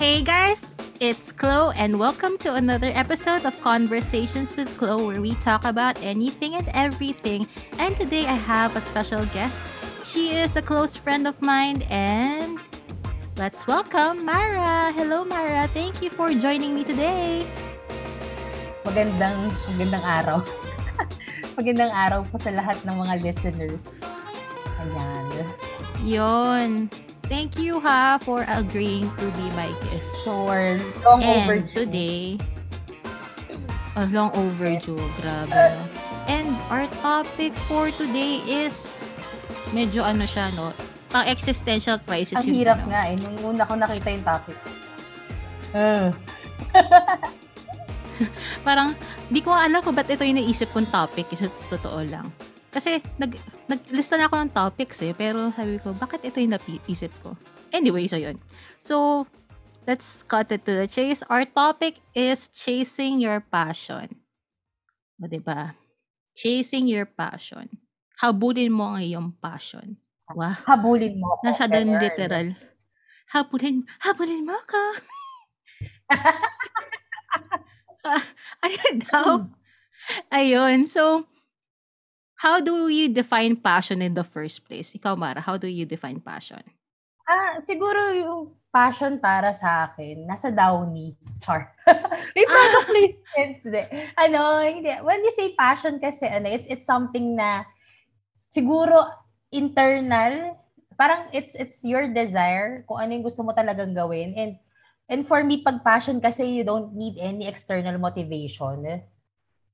Hey guys, it's Chloe, and welcome to another episode of Conversations with Chloe, where we talk about anything and everything. And today I have a special guest. She is a close friend of mine, and let's welcome Mara. Hello, Mara. Thank you for joining me today. Magandang, magandang araw. magandang araw po sa lahat ng mga listeners. Ayan. Yon. Thank you ha for agreeing to be my guest. Sure. Long And overdue. today, a long overdue. Grabe. No? And our topic for today is medyo ano siya, no? Pang existential crisis Ang yun. hirap ano. nga eh. Nung una ko nakita yung topic. Uh, Parang, di ko alam kung ba't ito yung naisip kong topic. Isa totoo lang. Kasi, nag, naglista na ako ng topics eh. Pero sabi ko, bakit ito yung naisip ko? Anyway, so yun. So, let's cut it to the chase. Our topic is chasing your passion. O, diba? Chasing your passion. Habulin mo ang iyong passion. Wow. habulin mo ako. Ganun. literal. Habulin, habulin mo ako. Ah, ano daw? Ayun. So, how do you define passion in the first place? Ikaw, Mara, how do you define passion? Ah, siguro yung passion para sa akin, nasa Downy. Char. May product placement. Hindi. Ano, hindi. When you say passion kasi, ano, it's, it's something na siguro internal, parang it's it's your desire kung ano yung gusto mo talagang gawin. And and for me, pag passion kasi, you don't need any external motivation.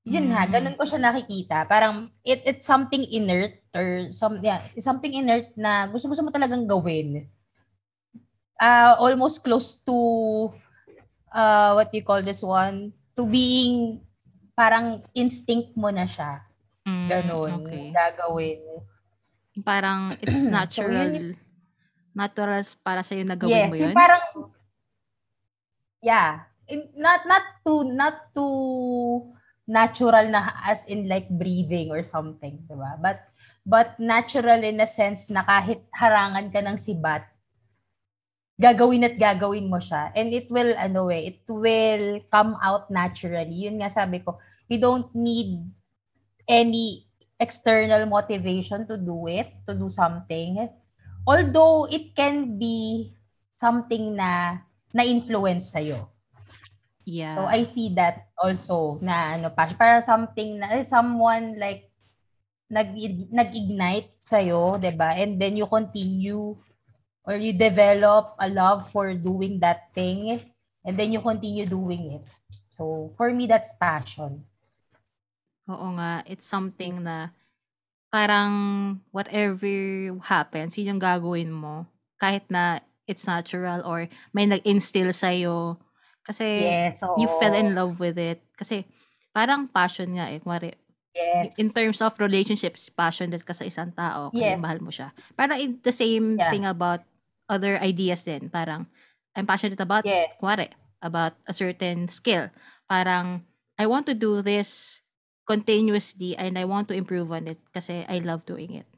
Yun nga, Mm. ganun ko siya nakikita. Parang it it's something inert or some yeah, something inert na gusto-gusto mo talagang gawin. Uh, almost close to uh, what you call this one, to being parang instinct mo na siya. Mm, Ganun, Okay. gagawin. Parang it's So, natural. natural para sa'yo na gawin yes, mo yun? parang yeah, In- not not too not too natural na as in like breathing or something, 'di ba? But but natural in a sense na kahit harangan ka ng sibat, gagawin at gagawin mo siya. And it will, ano eh, it will come out naturally. Yun nga sabi ko, you don't need any external motivation to do it, to do something. Although it can be something na na-influence sa'yo. Yeah. So I see that also na ano pa para something na someone like nag nag-ignite sa 'di ba? And then you continue or you develop a love for doing that thing and then you continue doing it. So for me that's passion. Oo nga, it's something na parang whatever happens, yun yung gagawin mo. Kahit na it's natural or may nag-instill sa'yo. Kasi Yes. So you fell in love with it. Kasi parang passion nga eh. Kumari, Yes. in terms of relationships, passionate ka sa isang tao kasi Yes. mahal mo siya. Parang the same Yeah. thing about other ideas din. Parang, I'm passionate about, Yes. kumari, about a certain skill. Parang, I want to do this continuously and I want to improve on it kasi I love doing it.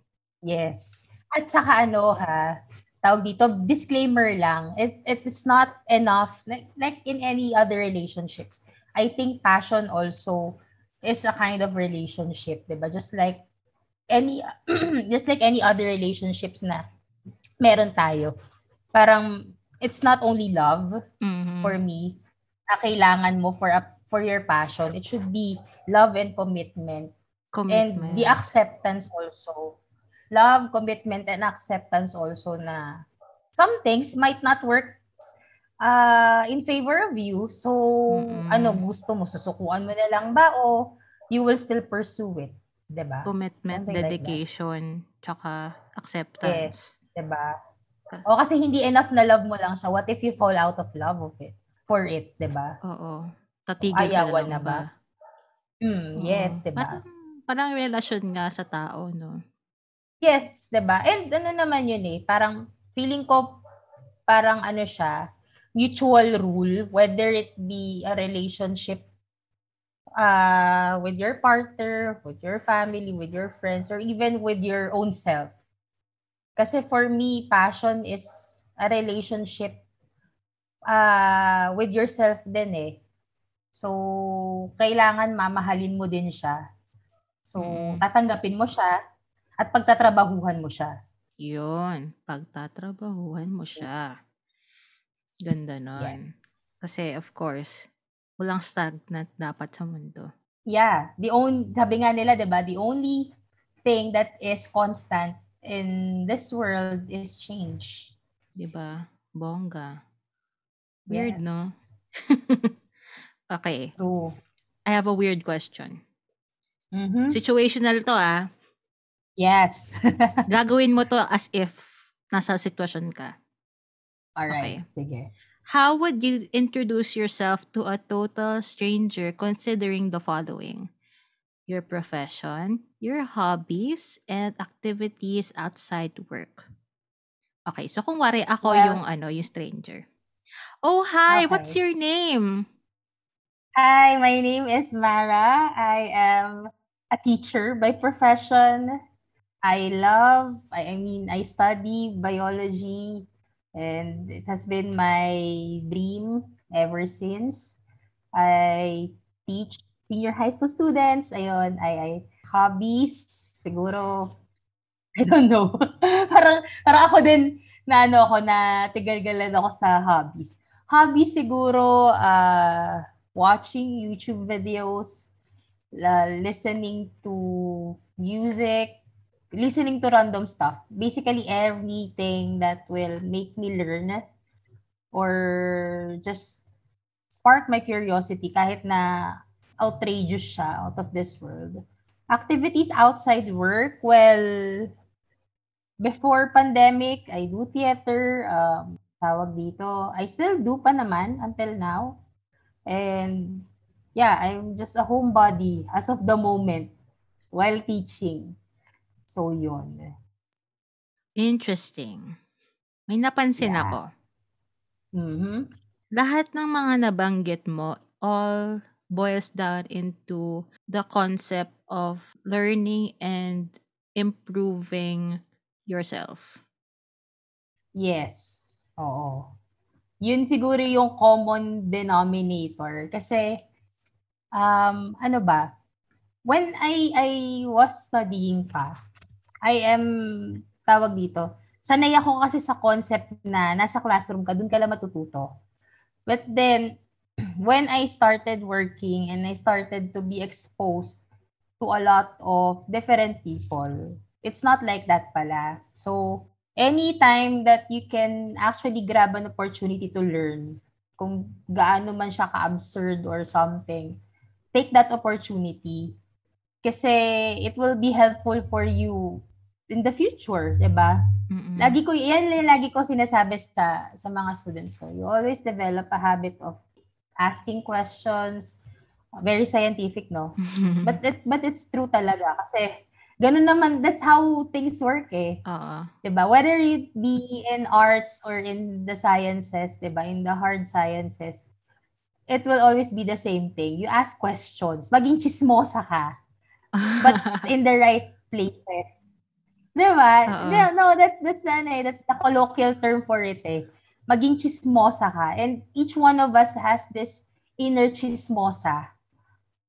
Yes. At saka ano ha, tawag dito, disclaimer lang, it, it it's not enough, like, like in any other relationships. I think passion also is a kind of relationship, di ba? Just like any, just like any other relationships na meron tayo. Parang, it's not only love Mhm. for me na kailangan mo for a, for your passion. It should be love and commitment Commitment. and the acceptance also. Love, commitment, and acceptance also na some things might not work uh, in favor of you. So, Mm-mm. ano, gusto mo, susukuan mo na lang ba o you will still pursue it? 'Di ba? Commitment, Something like that. dedication, tsaka acceptance. 'Di ba? O kasi hindi enough na love mo lang siya. What if you fall out of love of it? For it, 'di ba? Oo. Tatigil ka na na ba? ba? Hmm, Oo. yes, 'di ba? Parang, parang relasyon nga sa tao, no? Yes, 'di ba? And ano naman yun eh, parang feeling ko parang ano siya, mutual rule whether it be a relationship uh with your partner, with your family, with your friends or even with your own self. Kasi for me, passion is a relationship uh, with yourself din eh. So, kailangan mamahalin mo din siya. So, mm. tatanggapin mo siya at pagtatrabahuhan mo siya. Yun, pagtatrabahuhan mo siya. Ganda nun. Yeah. Kasi of course, walang stagnant dapat sa mundo. Yeah. The only, sabi nga nila, di ba, the only thing that is constant in this world is change. Di ba? Bongga. Weird, yes. no? okay. True. I have a weird question. Mm-hmm. Situational to, ah. Yes. Gagawin mo to as if nasa sitwasyon ka. Alright, okay. sige. How would you introduce yourself to a total stranger considering the following? Your profession, your hobbies, and activities outside work. Okay, so kung wari ako well, yung ano, yung stranger. Oh, hi, okay. what's your name? Hi, my name is Mara. I am a teacher by profession I love, I, I mean, I study biology and it has been my dream ever since. I teach senior high school students. Ayun, I, I hobbies, siguro, I don't know. parang, parang ako din, na ano ako, na tigalgalan ako sa hobbies. Hobbies siguro, uh, watching YouTube videos, uh, listening to music, listening to random stuff. Basically, everything that will make me learn or just spark my curiosity kahit na outrageous siya out of this world. Activities outside work, well, before pandemic, I do theater, um, tawag dito. I still do pa naman until now. And yeah, I'm just a homebody as of the moment while teaching. So, yun. Interesting. May napansin yeah. ako. Mm-hmm. Lahat ng mga nabanggit mo all boils down into the concept of learning and improving yourself. Yes. Oo. Yun siguro yung common denominator. Kasi, um, ano ba, when I, I was studying pa, I am, tawag dito, sanay ako kasi sa concept na nasa classroom ka, dun ka lang matututo. But then, when I started working and I started to be exposed to a lot of different people, it's not like that pala. So, anytime that you can actually grab an opportunity to learn, kung gaano man siya ka-absurd or something, take that opportunity. Kasi it will be helpful for you in the future, 'di ba? Lagi ko yan lagi ko sinasabi sa sa mga students ko. You always develop a habit of asking questions. Very scientific, no? but it, but it's true talaga kasi ganun naman that's how things work eh. Oo. 'Di ba? Whether you be in arts or in the sciences, 'di ba? In the hard sciences, it will always be the same thing. You ask questions, maging chismosa ka. but in the right places. Diba? No, no, that's, that's, ano, eh, that's the colloquial term for it eh. Maging chismosa ka. And each one of us has this inner chismosa.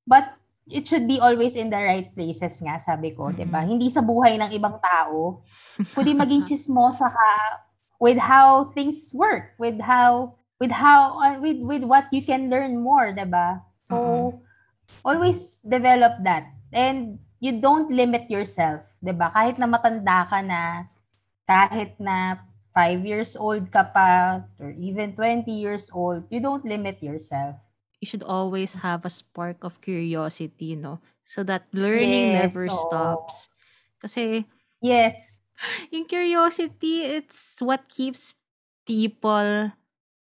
But it should be always in the right places nga, sabi ko, mm-hmm. 'di ba? Hindi sa buhay ng ibang tao, kundi maging chismosa ka with how things work, with how with how uh, with with what you can learn more, 'di ba? So mm-hmm. always develop that. And you don't limit yourself 'di ba? Kahit na matanda ka na, kahit na 5 years old ka pa, or even 20 years old, you don't limit yourself. You should always have a spark of curiosity, no? So that learning yes, never so, stops. Kasi, yes. Yung curiosity, it's what keeps people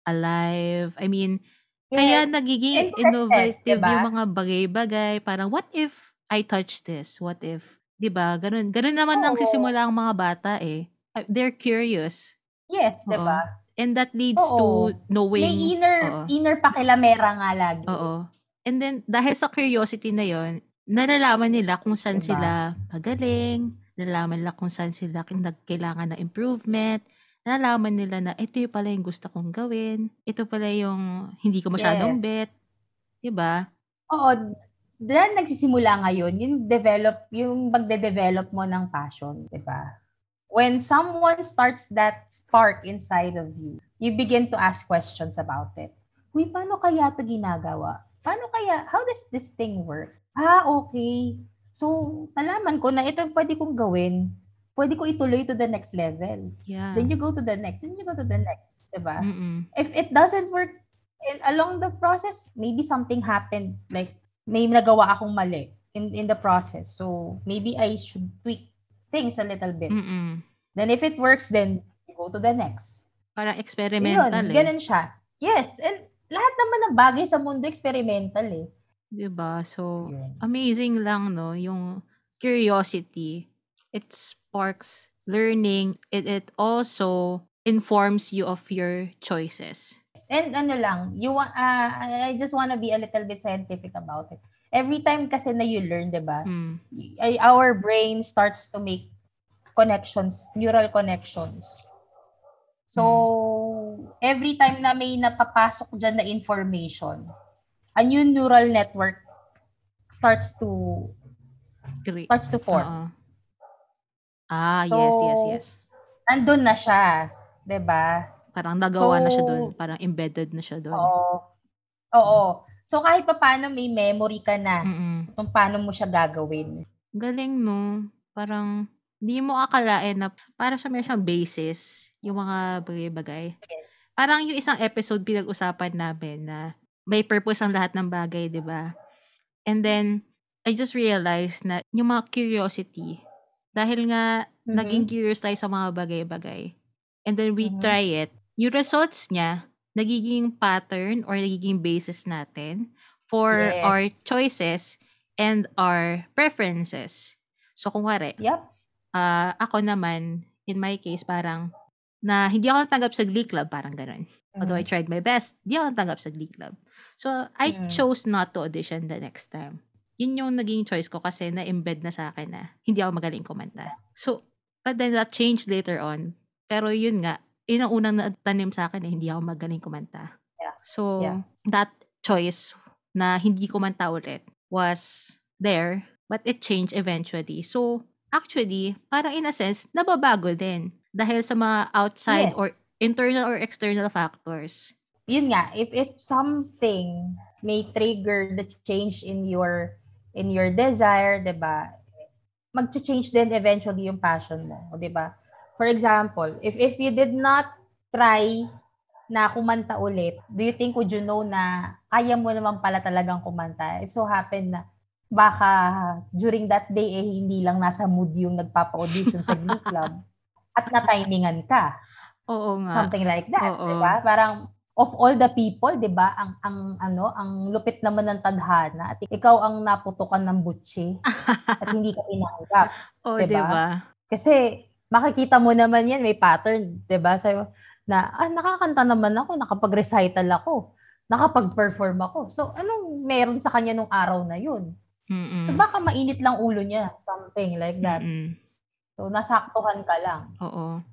alive. I mean, yes. kaya nagiging innovative diba? yung mga bagay-bagay. Parang, what if I touch this? What if 'Di ba? Ganun, ganun naman nang sisimula ang mga bata eh. They're curious. Yes, 'di ba? And that leads Oo. to knowing. May inner Oo. inner pakilamera nga lagi. Oo. And then dahil sa curiosity na 'yon, nalalaman nila kung saan diba? sila magaling, nalalaman nila kung saan sila kailangan ng improvement, nalalaman nila na ito yung pala yung gusto kong gawin. Ito pala yung hindi ko masyadong Yes. bet. 'Di ba? Oo, diyan nagsisimula ngayon yung develop, yung magde-develop mo ng passion, di ba? When someone starts that spark inside of you, you begin to ask questions about it. Uy, paano kaya ito ginagawa? Paano kaya, how does this thing work? Ah, okay. So, nalaman ko na ito pwede kong gawin. Pwede ko ituloy to the next level. Yeah. Then you go to the next, then you go to the next, di ba? If it doesn't work in, along the process, maybe something happened, like may nagawa akong mali in, in the process. So maybe I should tweak things a little bit. Mm-mm. Then if it works, then go to the next. Parang Yun, experimental eh. ganun siya. Yes, and lahat naman ng bagay sa mundo experimental eh. 'Di ba? So, Yun. amazing lang no yung curiosity. It sparks learning. It it also informs you of your choices. And ano lang, you want, uh, I just want to be a little bit scientific about it. Every time kasi na you learn, di ba? Mm. our brain starts to make connections, neural connections. So, every time na may napapasok dyan na information, a new neural network starts to Great. starts to form. Oo. Ah, So, yes, yes, yes. Andun na siya, 'di ba? Parang nagawa na siya So, doon. Parang embedded na siya doon. Oo. Oo. So kahit pa paano may memory ka na Mm-mm. kung paano mo siya gagawin. Galing, no? Parang, di mo akalain na para siya may siyang basis, yung mga bagay-bagay. Parang yung isang episode pinag-usapan namin na may purpose ang lahat ng bagay, di ba? And then, I just realized na yung mga curiosity, dahil nga Mhm. naging curious tayo sa mga bagay-bagay, and then we Mhm. try it, yung results niya, nagiging pattern or nagiging basis natin for our Yes. choices and our preferences. So, kung wari, Yep. ah, ako naman, in my case, parang, na hindi ako natanggap sa Glee Club, parang ganun. Although I tried my best, hindi ako natanggap sa Glee Club. So, I Mm. chose not to audition the next time. Yun yung naging choice ko kasi na-embed na sa akin na hindi ako magaling kumanta. So, but then that changed later on. Pero yun nga, yun ang unang natanim sa akin eh, hindi ako magaling kumanta. Yeah. So, Yeah. that choice na hindi kumanta ulit was there, but it changed eventually. So, actually, parang in a sense, nababago din. Dahil sa mga outside Yes. or internal or external factors. yun nga, if if something may trigger the change in your in your desire, 'di ba? Mag-change din eventually yung passion mo, 'di ba? For example, if if you did not try na kumanta ulit, do you think would you know na kaya mo naman pala talagang kumanta? It so happened na baka during that day eh hindi lang nasa mood yung nagpapa-audition sa Glee Club at na-timingan ka Oo nga. something like that, Oo. 'di ba? Parang of all the people, 'di ba? Ang ang ano, ang lupit naman ng tadhana at ikaw ang naputukan ng butsi at hindi ka tinanggap. Oo, diba? di ba? Kasi makikita mo naman 'yan, may pattern, 'di ba? Sa na ah, nakakanta naman ako, nakapag-recital ako, nakapag-perform ako. So anong meron sa kanya nung araw na 'yun? Mm-mm. So baka mainit lang ulo niya, something like that. Mm-mm. So nasaktuhan ka lang, Oo.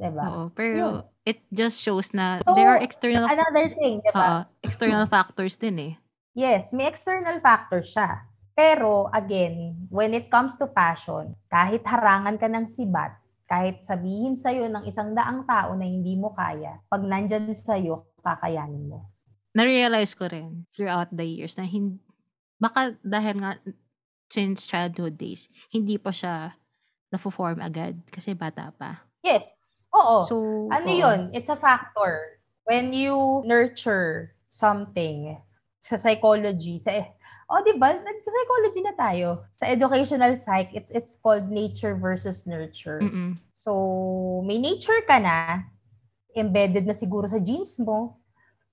'di ba? Oo. Pero it just shows na So, there are external Another thing, 'di ba? Oo, external factors din eh. Yes, may external factors siya. Pero again, when it comes to passion, kahit harangan ka ng sibat, kahit sabihin sa'yo ng isang daang tao na hindi mo kaya, pag nandyan sa'yo, kakayanin mo. Na-realize ko rin throughout the years na hindi, baka dahil nga since childhood days, hindi pa siya na-form agad kasi bata pa. Yes. Oo. So, ano oo. yun? It's a factor. When you nurture something sa psychology, sa oh, di ba? Nag-psychology na tayo. Sa educational psych, it's it's called nature versus nurture. Mm-mm. So, may nature ka na, embedded na siguro sa genes mo.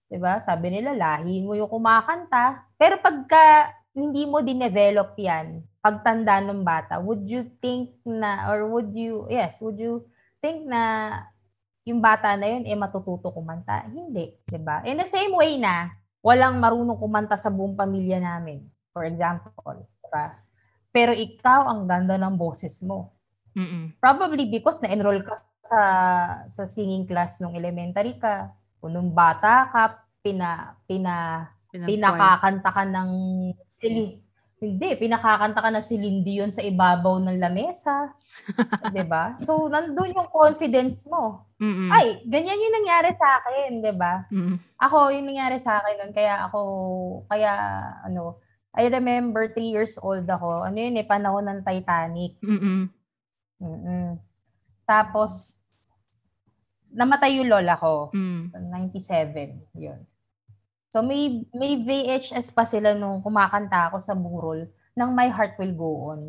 'Di ba? Sabi nila, lahi mo yung kumakanta. Pero pagka hindi mo dinevelop yan, pagtanda ng bata, would you think na, or would you, yes, would you think na yung bata na yun, eh, matututo kumanta? Hindi, 'di ba? In the same way na, walang marunong kumanta sa buong pamilya namin. For example, 'di ba? Pero ikaw, ang ganda ng boses mo Mm-mm. probably because na-enroll ka sa sa singing class nung elementary ka, nung bata ka, pina, pina, pinakakanta ka ng sili. Hindi, pinakakanta ka na si Dion sa ibabaw ng lamesa. ba? So nandoon yung confidence mo. Mm-mm. Ay, ganyan yung nangyari sa akin, ba? Mm-mm. Ako yung nangyari sa akin noon kaya ako kaya ano, I remember three years old ako. Ano yun eh, panahon ng Titanic. Mm-mm. Mm-mm. Tapos, namatay yung lola ko. Mm. 97, yun. So, may, may VHS pa sila nung kumakanta ako sa burol ng My Heart Will Go On.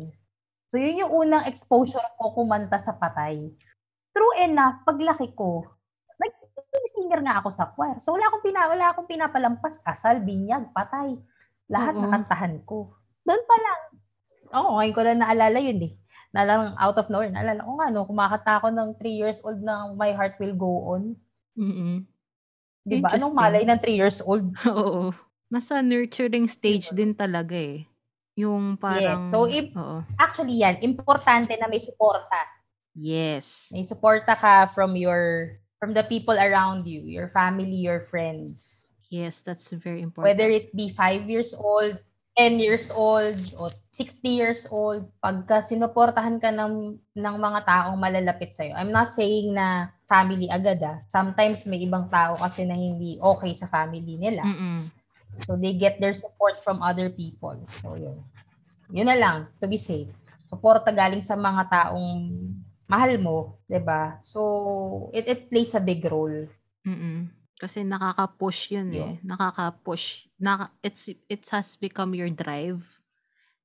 So, yun yung unang exposure ko kumanta sa patay. True enough, paglaki ko, nag-singer nga ako sa choir. So, wala akong, pina, wala akong pinapalampas. Kasal, binyag, patay. Lahat Oo. nakantahan ko. Doon pa lang. Oo, ngayon ko lang naalala yun eh. Naalala, out of nowhere, naalala ko nga, no, kumakanta ako ng 3 years old ng My Heart Will Go On. Mm-mm. Di ba? Anong malay ng 3 years old? Oo. Nasa nurturing stage din talaga eh. Yung parang... Yes. So, if- Oo. Actually yan, importante na may suporta. Yes. May suporta ka from your from the people around you, your family, your friends. Yes, that's very important. Whether it be 5 years old, 10 years old, o 60 years old, pagka sinuportahan ka ng, ng mga taong malalapit sa'yo. I'm not saying na family agad ah. Sometimes may ibang tao kasi na hindi okay sa family nila. Mm-mm. So they get their support from other people. So yun. Yun na lang, to be safe. Suporta galing sa mga taong mahal mo, 'di ba? So it it plays a big role. Mm-mm. Kasi nakaka-push yun eh. Nakaka-push. Naka, it's, it has become your drive.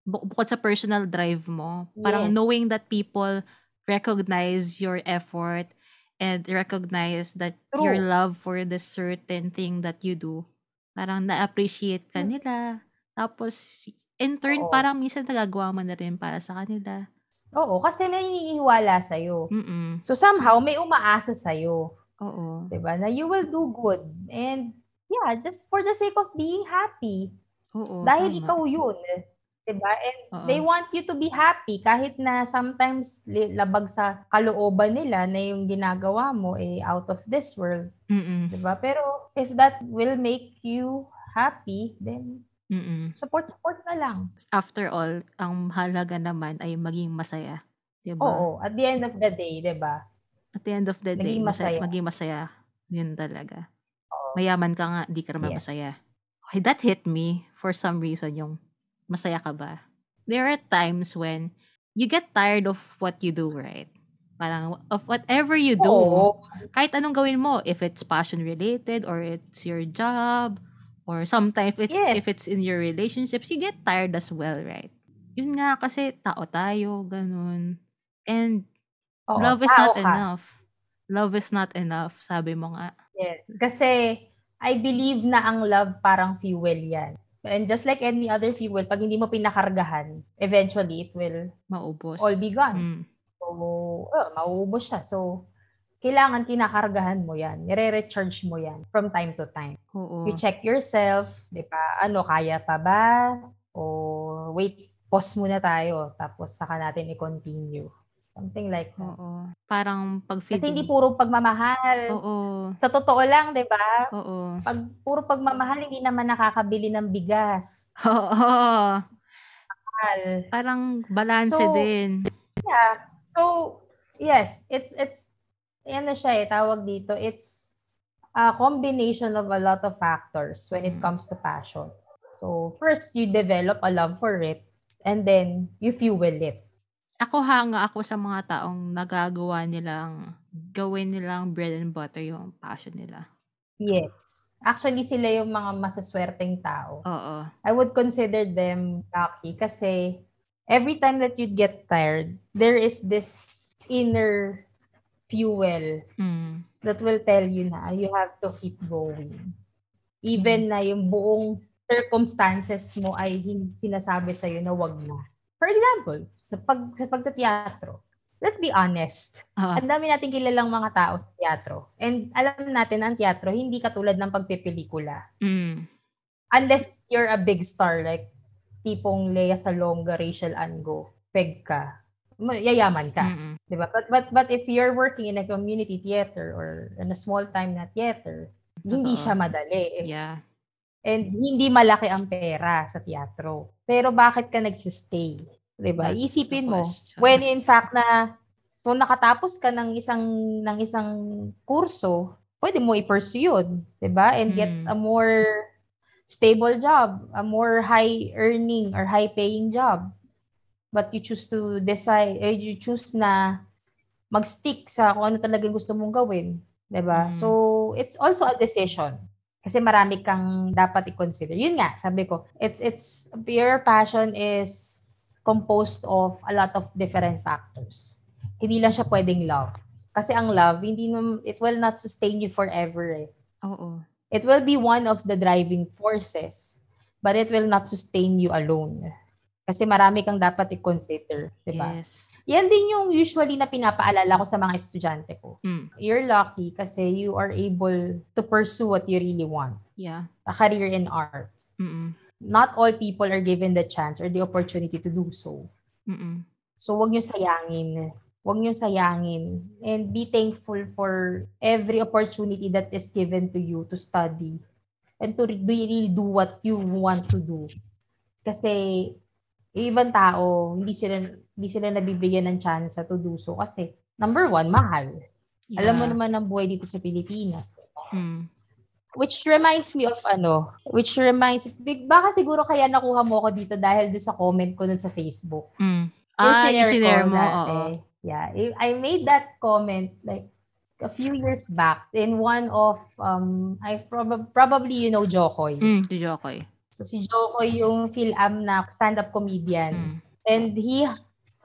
Bu- bukod sa personal drive mo, parang Yes. knowing that people recognize your effort and recognize that True. your love for the certain thing that you do, parang na-appreciate ka nila. Tapos, in turn, Oo. parang minsan nagagawa mo na rin para sa kanila. Oo, kasi may iiwala sa'yo. Mm-mm. So somehow may umaasa sa'yo, Oo. 'di ba? Na you will do good. And yeah, just for the sake of being happy. Oo. Dahil tama. ikaw 'yun. 'Di ba? And Oo. they want you to be happy kahit na sometimes labag sa kalooban nila na yung ginagawa mo eh out of this world, Mm-mm. 'di ba? Pero if that will make you happy, then Mm-mm. support support na lang. after all, ang mahalaga naman ay maging masaya. 'Di ba? Oo, at the end of the day, 'di ba? At the end of the day, Maging masaya. masaya. maging masaya. Yun talaga. Oo. Mayaman ka nga, di ka naman Yes. masaya. Okay, that hit me for some reason yung masaya ka ba? There are times when you get tired of what you do, right? Parang of whatever you do, Oo. kahit anong gawin mo, if it's passion related or it's your job or sometimes it's Yes. if it's in your relationships, you get tired as well, right? Yun nga kasi tao tayo, ganun. And Oo, love is tao not ka. enough. Love is not enough, sabi mo nga. Yes. Kasi I believe na ang love parang fuel yan. And just like any other fuel, pag hindi mo pinakargahan, eventually it will Maubos. all be gone. Mm. So, uh, mauubos siya. So, kailangan kinakargahan mo yan. Nire-recharge mo yan from time to time. Oo. You check yourself, di ba? Ano, kaya pa ba? O wait, pause muna tayo. Tapos saka natin i-continue. Something like that. Oo. Parang pag Kasi hindi puro pagmamahal. Oo. Sa totoo lang, di ba? Oo. Pag puro pagmamahal, hindi naman nakakabili ng bigas. Oo. Mahal. Parang balanse So, din. Yeah. So, yes, it's it's ano siya eh, tawag dito, it's a combination of a lot of factors when it Mm. comes to passion. So, first you develop a love for it and then you fuel it. Ako hanga ako sa mga taong nagagawa nilang gawin nilang bread and butter yung passion nila. Yes. Actually, sila yung mga masaswerteng tao. Oo. I would consider them lucky kasi every time that you get tired, there is this inner fuel Mm. that will tell you na you have to keep going. Even na yung buong circumstances mo ay sinasabi sa'yo na wag na. For example, sa, pag, sa pagtateatro, let's be honest. Ah, Ang dami nating kilalang mga tao sa teatro. And alam natin ang teatro, hindi katulad ng pagpipelikula. mm. Unless you're a big star like tipong Lea Salonga, Rachel Ango, Peg ka. yayaman ka. Mm-mm. 'di ba? But but but if you're working in a community theater or in a small time na theater, hindi Totoo. siya madali. Yeah. And hindi malaki ang pera sa teatro. Pero bakit ka nagsistay? 'Di ba? That's Isipin mo when in fact na kung nakatapos ka ng isang ng isang kurso, pwede mo i-pursue yun, 'di ba? And get Mm. a more stable job, a more high earning or high paying job. But you choose to decide, eh, you choose na mag-stick sa kung ano talaga gusto mong gawin, 'di ba? Mm. So, it's also a decision. Kasi marami kang dapat i-consider. Yun nga, sabi ko, it's it's your passion is composed of a lot of different factors. Hindi lang siya pwedeng love. Kasi ang love, hindi it will not sustain you forever. Eh. Oo. It will be one of the driving forces, but it will not sustain you alone. Kasi marami kang dapat i-consider, 'di ba? Yes. Yan din yung usually na pinapaalala ko sa mga estudyante ko. Mm. You're lucky kasi you are able to pursue what you really want, Yeah. a career in arts. Mm-mm. Not all people are given the chance or the opportunity to do so. Mm-mm. So wag niyo sayangin. Wag niyo sayangin and be thankful for every opportunity that is given to you to study and to really do what you want to do. Kasi yung ibang tao, hindi sila hindi sila nabibigyan ng chance to do so kasi number one, mahal. Alam mo Yeah. naman ang buhay dito sa Pilipinas. Mm. Which reminds me of ano, which reminds, big- baka siguro kaya nakuha mo ako dito dahil doon sa comment ko dun sa Facebook. Mm. Ah, yung shinare mo. dati. Oo. Yeah, I- made that comment like a few years back in one of, um, I prob- probably you know Jokoy. Mm, si Jokoy. So si Jokoy yung Phil-Am na stand-up comedian. Mm. And he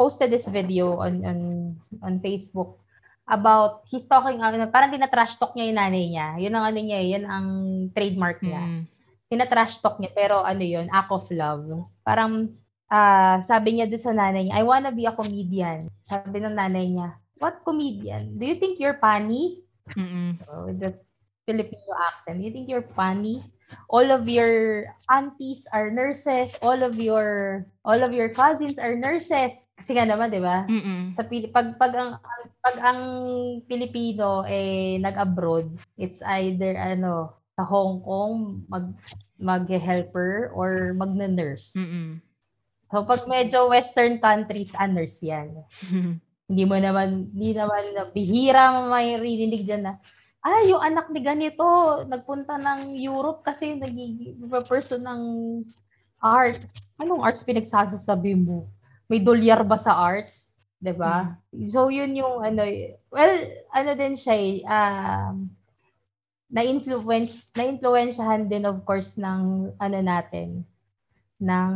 posted this video on on on Facebook about he's talking ano, parang tinatrash talk niya yung nanay niya. Yun ang ano niya, eh, yun ang trademark niya. Mm. Tinatrash talk niya pero ano yun, act of love. Parang ah, sabi niya doon sa nanay niya, I wanna be a comedian. Sabi ng nanay niya, what comedian? Do you think you're funny? Mm-mm. So, with the Filipino accent, you think you're funny? All of your aunties are nurses, all of your all of your cousins are nurses. Kasi nga naman, 'di ba? Mm-mm. Sa Pili- pag pag ang pag ang Pilipino eh nag-abroad, it's either ano sa Hong Kong mag mag-helper or mag-nurse. Mm-mm. So pag medyo western countries, ah, nurse 'yan. Hindi mo naman, hindi naman, na- bihira mo may rinig dyan na, ah, yung anak ni ganito, nagpunta ng Europe kasi nagiging person ng art. Anong arts pinagsasasabi mo? May dolyar ba sa arts? 'Di ba? So, yun yung, ano, well, ano din siya, eh, um, na-influence, na-influensyahan din, of course, ng, ano natin, ng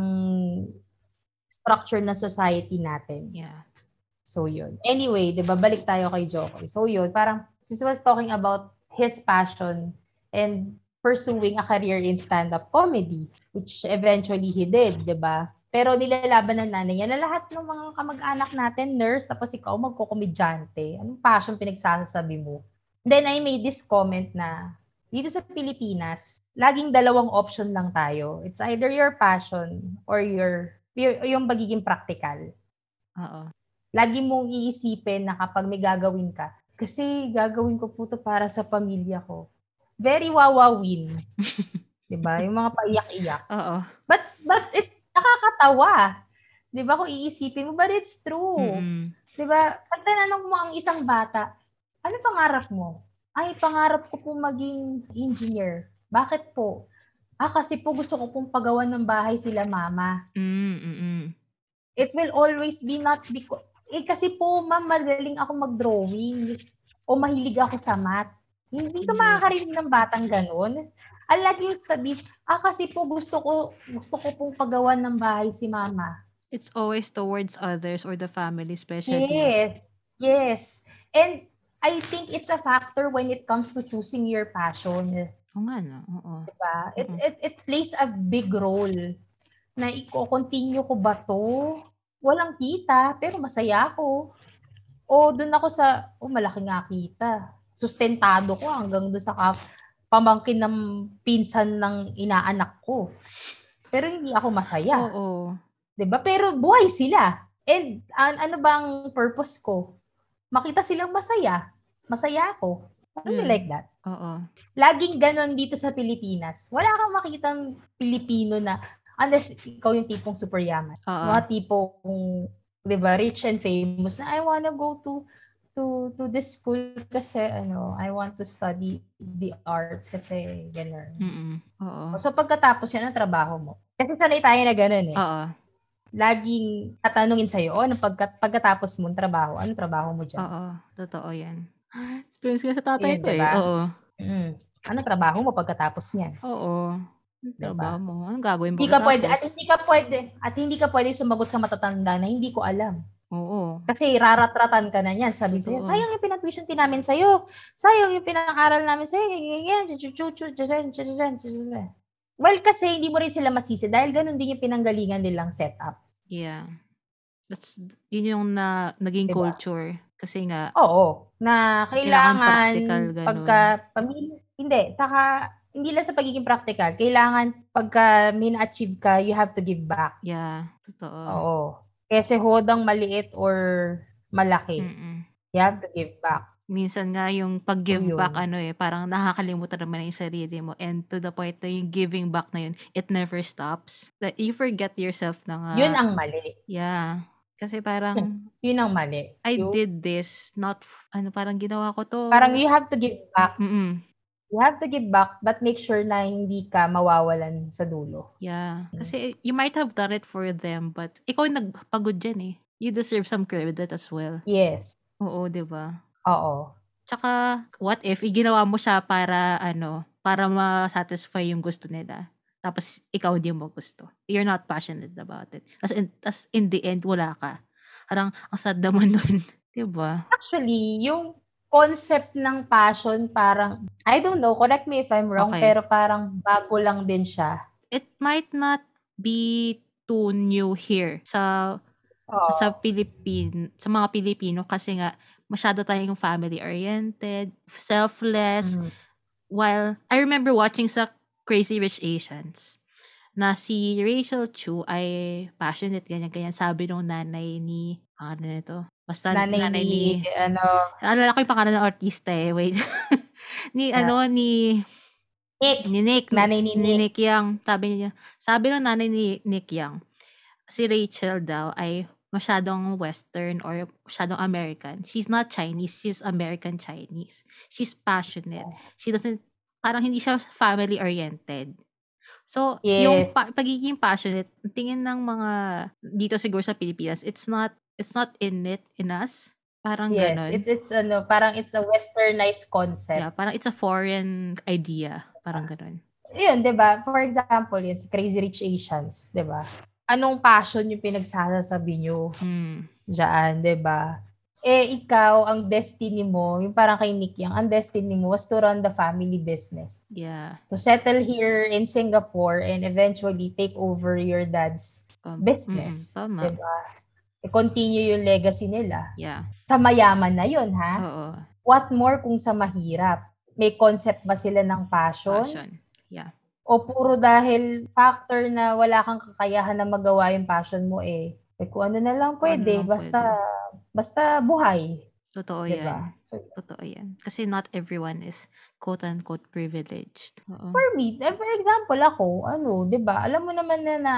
structure na society natin. Yeah. So yun. Anyway, 'di ba balik tayo kay Jokoy. So yun, parang this was talking about his passion and pursuing a career in stand-up comedy, which eventually he did, 'di ba? Pero nilalaban ng nanay niya na lahat ng mga kamag-anak natin, nurse, tapos ikaw magkukomedyante. Anong passion pinagsasabi mo? Then I made this comment na dito sa Pilipinas, laging dalawang option lang tayo. It's either your passion or your, your yung magiging practical Oo. Lagi mong iisipin na kapag may gagawin ka, kasi gagawin ko po to para sa pamilya ko. Very wawawin. 'Di ba? Yung mga paiyak-iyak. Oo. But but it's nakakatawa. 'Di ba kung iisipin mo, but it's true. Mm-mm. 'Di ba? Pag tinanong mo ang isang bata, ano pangarap mo? Ay, pangarap ko po maging engineer. Bakit po? Ah, kasi po gusto ko pong pagawan ng bahay sila mama Mm-mm. it will always be not because eh kasi po ma'am magaling ako mag-drawing o mahilig ako sa math. Hindi ka Hindi. makakarinig ng batang ganun. Ang lagi yung sabi, ah kasi po gusto ko gusto ko pong pagawan ng bahay si mama. It's always towards others or the family especially. Yes. Yes. And I think it's a factor when it comes to choosing your passion. Oo nga no. Oo. Diba? It, Mm-mm. it, it plays a big role na i-continue ko ba to? Walang kita, pero masaya ako. O doon ako sa, oh malaki nga kita. Sustentado ko hanggang doon sa kap- pamangkin ng pinsan ng inaanak ko. Pero hindi ako masaya. Oo. ba? Pero buhay sila. And an- ano bang purpose ko? Makita silang masaya. Masaya ako. Something Mm. like that. Oo. Laging ganon dito sa Pilipinas. Wala kang makikitang Pilipino na unless ikaw yung tipong super yaman. Oo. Mga tipong, di ba, rich and famous na I wanna go to to to this school kasi ano, I want to study the arts kasi gano'n. Mm-mm. Oo. So pagkatapos yan, ang trabaho mo? Kasi sanay tayo na gano'n eh. Oo. Laging tatanungin sa'yo, oh, ano pagka, pagkatapos mo trabaho, ano trabaho mo dyan? Oo. Totoo yan. Experience ko yan sa tatay Yun, ko eh. diba? Oo. Mm. Ano trabaho mo pagkatapos niyan? Oo. Diba? trabaho mo? Anong gagawin mo? Hindi ka pwede, at hindi ka pwede, at hindi ka pwede sumagot sa matatanda na hindi ko alam. Oo. Kasi raratratan ka na niyan. Sabi Totoo. sayang yung pinag-tuition din namin sa'yo. Sayang yung pinang-aral namin sa'yo. Well, kasi hindi mo rin sila masisi dahil ganun din yung pinanggalingan nilang setup. Yeah. That's, yun yung na, naging Diba? culture. Kasi nga, Oo. Na Kailangan kailangan, practical, ganun. pagka pamilya, hindi, saka hindi lang sa pagiging practical, kailangan pagka may na-achieve ka, you have to give back. yeah, totoo. Oo. Kasi hodang maliit or malaki, Mm-mm. you have to give back. Minsan nga yung pag-give Yun. back, ano eh, parang nakakalimutan naman yung sarili mo. And to the point na yung giving back na yun, it never stops. Like, you forget yourself na nga. Yun ang mali. Yeah. Kasi parang, Yun ang mali. I You- did this, not, f- ano, parang ginawa ko to. Parang you have to give back. Mm-mm. You have to give back, but make sure na hindi ka mawawalan sa dulo. Yeah. Mm. Kasi you might have done it for them, but ikaw yung nagpagod dyan eh. You deserve some credit as well. Yes. Oo, di ba? Oo. Tsaka, what if, ginawa mo siya para, ano, para ma-satisfy yung gusto nila. Tapos, ikaw hindi mo gusto. You're not passionate about it. As in, as in the end, wala ka. Parang, ang sad naman nun. diba? Actually, yung concept ng passion parang, I don't know, correct me if I'm wrong, Okay. pero parang bago lang din siya. It might not be too new here sa Oo. sa Pilipin sa mga Pilipino kasi nga masyado tayong family oriented, selfless, Mhm. While I remember watching sa Crazy Rich Asians na si Rachel Chu ay passionate ganyan-ganyan sabi nung nanay ni ano nito basta nanay, ni, ano, alala ko yung pangalan ng artista eh wait. Ni Yeah. ano ni Nick. ni Nick. Nanay ni ni Nick. Nick Yang. Sabi niya sabi ng nanay ni Nick Yang si Rachel daw ay masyadong western or masyadong American. She's not Chinese she's American Chinese. She's passionate. She doesn't parang hindi siya family oriented. So yung Yes. pa- pagiging passionate tingin ng mga dito siguro sa Pilipinas it's not it's not in it in us parang Yes, ganon it's it's ano, parang it's a westernized concept. yeah parang it's a foreign idea parang ganon Yun, 'di ba? For example, yun, si Crazy Rich Asians, 'di ba? Anong passion yung pinagsasabi nyo Hmm. diyan, 'di ba? Eh ikaw, ang destiny mo, yung parang kay Nick Yang, ang destiny mo was to run the family business. yeah To settle here in Singapore and eventually take over your dad's Um, business. mm-mm, tama. Diba? I-continue yung legacy nila. yeah Sa mayaman na yun, ha? oo What more kung sa mahirap? May concept ba sila ng passion? passion yeah O puro dahil factor na wala kang kakayahan na magawa yung passion mo eh. Eh kung ano na lang ano pwede, lang basta basta buhay, Totoo 'di yan. Totoo yan. Kasi not everyone is quote-unquote privileged. Oo. for me, eh, for example ako, ano, 'di ba? Alam mo naman na, na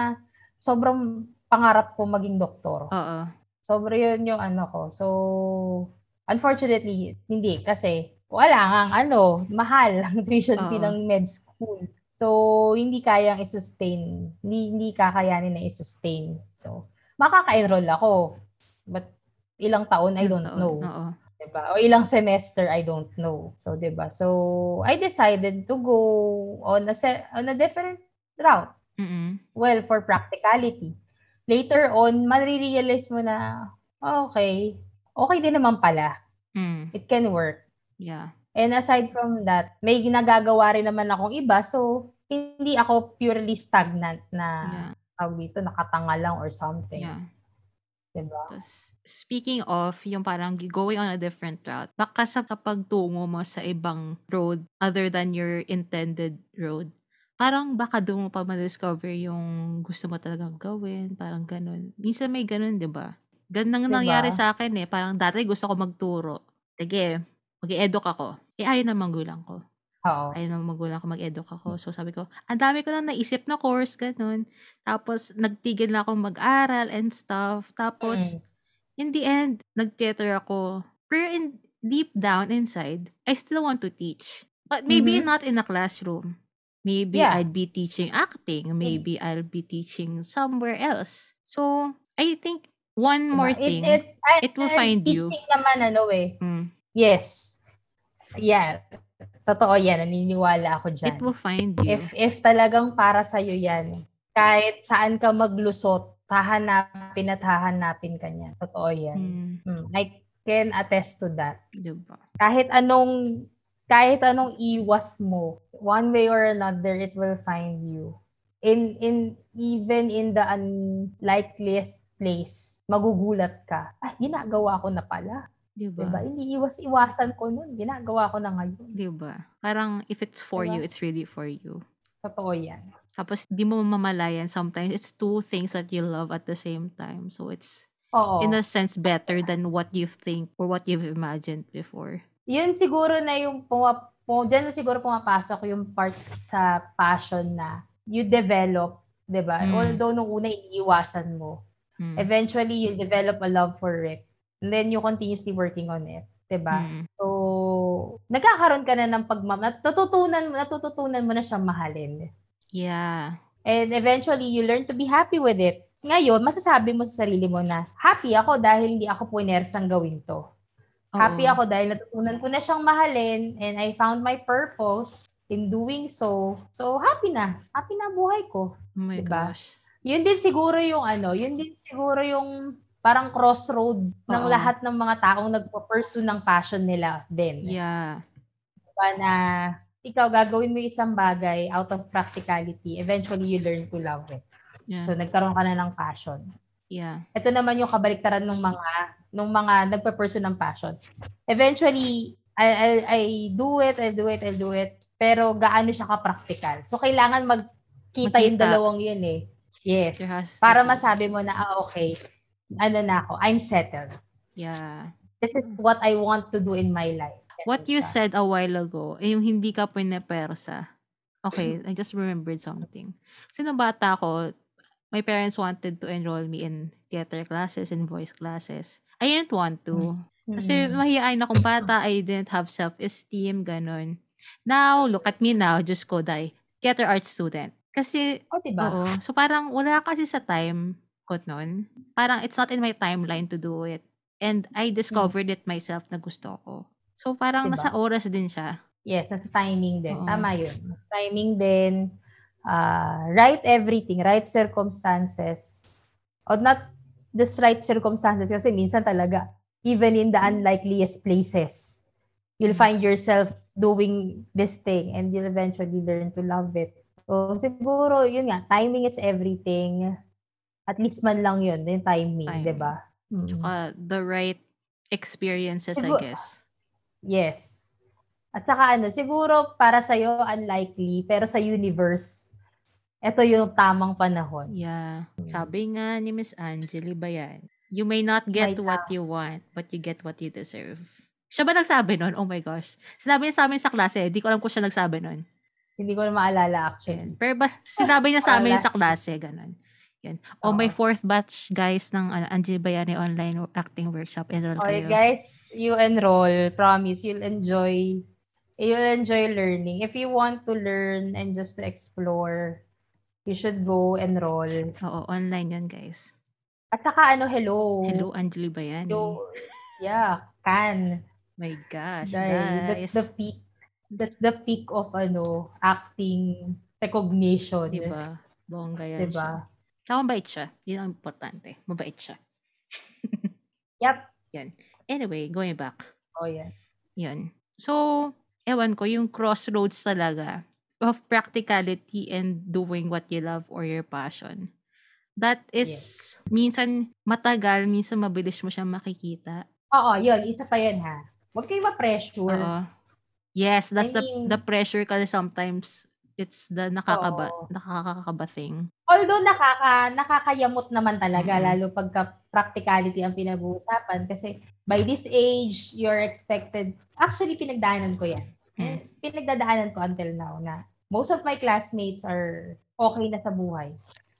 sobrang pangarap ko maging doktor. Oo. Sobra 'yun yung ano ko. So unfortunately, hindi kasi wala nga ano, mahal ang tuition fee ng med school. So hindi kayang i-sustain. Hindi, hindi kakayanin na i-sustain. So makaka-enroll ako. But ilang taon I don't taon. know. Oo. Diba? O ilang semester, I don't know. So, diba? So, I decided to go on a, se- on a different route. Mm-mm. Well, for practicality. Later on, marirealize mo na, "Ah, okay, okay din naman pala. Mm. It can work. Yeah. And aside from that, may ginagagawa rin naman akong iba. So, hindi ako purely stagnant na, Yeah. tawag dito, nakatanga lang or something. Yeah. Diba? Tas, speaking of, yung parang going on a different route, baka sa pagtungo mo sa ibang road other than your intended road, parang baka doon mo pa ma-discover yung gusto mo talagang gawin, parang ganun. Minsan may ganun, di ba? Ganun Diba? nangyari sa akin eh. Parang dati gusto ko magturo. Sige, mag-eduk ako. Eh, ayaw ng magulang ko. Oo. Ayaw ng magulang ko mag-eduk ako. So, sabi ko, ang dami ko lang naisip na course, ganun. Tapos, nagtigil na akong mag-aral and stuff. Tapos, Mm. in the end, nag-theater ako. Pero in, deep down inside, I still want to teach. But maybe Mhm. not in a classroom. Maybe Yeah. I'd be teaching acting. Maybe I'll be teaching somewhere else. So, I think one more thing. It, it, it will find you. naman ano eh. Mm, Yes. Yeah. Totoo yan. Naniniwala ako dyan. it will find you. If if talagang para sa yan, kahit saan ka maglusot, hahanapin at hahanapin ka niya. Totoo yan. Mm, Hmm. I can attest to that. diba? Kahit anong kahit anong iwas mo, one way or another it will find you. In in even in the unlikeliest place, magugulat ka. Ah, ginagawa ko na pala. Diba? Diba? Iniiwas-iwasan ko nun. Ginagawa ko na ngayon. Diba? Parang if it's for Diba? you, it's really for you. Totoo yan. Tapos, di mo mamalayan. Sometimes, it's two things that you love at the same time. So, it's, Oo. in a sense, better than what you think or what you've imagined before. Yun siguro na yung puma, pum, dyan na siguro pumapasok yung part sa passion na you develop, 'di ba? Mm. Although nung una iniiwasan mo, Mm. eventually you develop a love for it. And then you continuously working on it, 'di ba? Mm. So, nagkakaroon ka na ng pagmam natututunan natututunan mo na siyang mahalin. Yeah. And eventually you learn to be happy with it. Ngayon, masasabi mo sa sarili mo na happy ako dahil hindi ako puinersang gawin 'to. Happy ako dahil natutunan ko na siyang mahalin and I found my purpose in doing so. So, happy na. Happy na buhay ko. Oh my Diba? gosh. Yun din siguro yung ano, yun din siguro yung parang crossroads ng Oo. lahat ng mga taong nagpo-pursue ng passion nila din. Yeah. Diba na ikaw gagawin mo isang bagay out of practicality, eventually you learn to love it. Yeah. So, nagkaroon ka na ng passion. Yeah. ito naman yung kabaliktaran ng mga ng mga nagpe-pursue ng passion. Eventually, I, I, I do it, I do it, I do it. Pero gaano siya ka-practical. So, kailangan magkita yung Magkita. dalawang yun eh. Yes. Para masabi mo na, ah, okay, ano na ako, I'm settled. Yeah. This is what I want to do in my life. What you said a while ago, eh, yung hindi ka pinepersa. Okay, I just remembered something. Kasi nung bata ko, my parents wanted to enroll me in theater classes and voice classes. I didn't want to. Kasi Mm-mm. mahihain akong bata, I didn't have self-esteem, ganun. Now, look at me now, just ko die. Theater arts student. Kasi, Oh, diba? oo. So parang wala kasi sa time ko nun. Parang it's not in my timeline to do it. And I discovered it myself na gusto ko. So parang Diba? nasa oras din siya. Yes, nasa timing din. Oo. Tama yun. Timing din. Uh, right everything. Right circumstances. Or not just right circumstances kasi minsan talaga, even in the unlikeliest places, you'll find yourself doing this thing and you'll eventually learn to love it. So, siguro, yun nga, timing is everything. At least man lang yun, yung timing, Timing. di ba? Mm. Tsaka the right experiences, I Siguro- guess. Yes. At saka ano, siguro para sa'yo unlikely, pero sa universe, ito yung tamang panahon. Yeah. Sabi nga ni Miss Angeli ba yan? You may not get May what you want, but you get what you deserve. Siya ba nagsabi nun? Oh my gosh. Sinabi niya sa amin sa klase. Di ko alam kung siya nagsabi nun. Hindi ko na maalala Yan. actually. Pero bas, sinabi niya sa amin sa klase. Ganun. Yan. O may Oo. fourth batch, guys, ng uh, Angeli Bayani online acting workshop. Enroll Okay, kayo. guys, you enroll. Promise, you'll enjoy you'll enjoy learning. If you want to learn and just to explore, you should go enroll. Oo, online yan, guys. At saka ano, hello. Hello, Angeli Bayani. Yo, yeah, can. My gosh, Dahil guys. that's the peak. That's the peak of ano, acting recognition. Diba? Bongga yan Diba? siya. Tsaka mabait siya. Yun ang importante. Mabait siya. Yep. Anyway, going back. Oh, yeah. Yun. So, ewan ko, yung crossroads talaga of practicality and doing what you love or your passion. That is, minsan matagal, minsan mabilis mo siyang makikita. Oo, yun. Isa pa yan ha. Huwag kayong ma-pressure. Oo. Yes, that's I the mean- the pressure kasi sometimes It's the nakakaba, Oo. nakakakaba thing. Although nakaka, nakakayamot naman talaga, Mm. lalo pagka practicality ang pinag-uusapan. Kasi by this age, you're expected, actually pinagdaanan ko yan. Mm. Pinagdadaanan ko until now na most of my classmates are okay na sa buhay.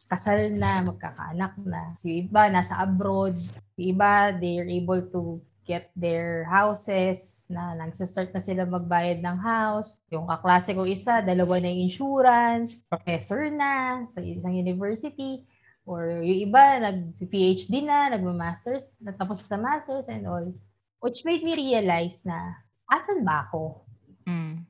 Kasal na, magkakaanak na. So, yung iba, nasa abroad. Yung iba, they're able to get their houses na nagsistart na sila magbayad ng house. Yung kaklase ko isa, dalawa na yung insurance, professor na sa isang university. Or yung iba, nag-PhD na, nag-masters, natapos sa masters and all. Which made me realize na, asan ba ako? Mm.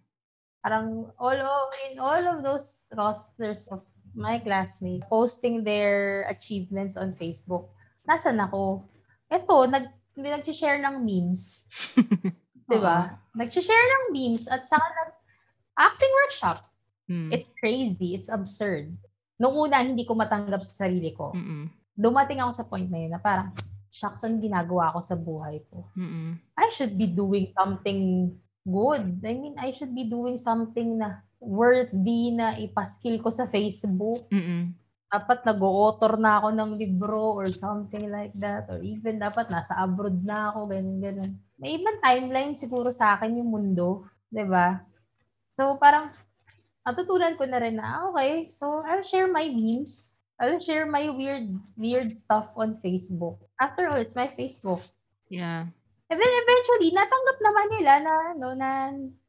Parang all of, in all of those rosters of my classmates posting their achievements on Facebook, nasan ako? Ito, nag, nag-share ng memes. Di ba? Nag-share ng memes at saka nag acting workshop. Mm. It's crazy. It's absurd. Noong una, hindi ko matanggap sa sarili ko. Mm-mm. Dumating ako sa point na yun na parang, shucks, ang ginagawa ko sa buhay ko? Mm-mm. I should be doing something good. I mean, I should be doing something na worthy na ipaskill ko sa Facebook. Mm-mm. Dapat nag-author na ako ng libro or something like that. Or even dapat nasa abroad na ako, ganun, ganun. May ibang timeline siguro sa akin yung mundo. 'di ba? So, parang natutunan ko na rin na, ah, okay, so I'll share my memes. I'll share my weird, weird stuff on Facebook. After all, it's my Facebook. Yeah. Eventually, natanggap naman nila na, ano, na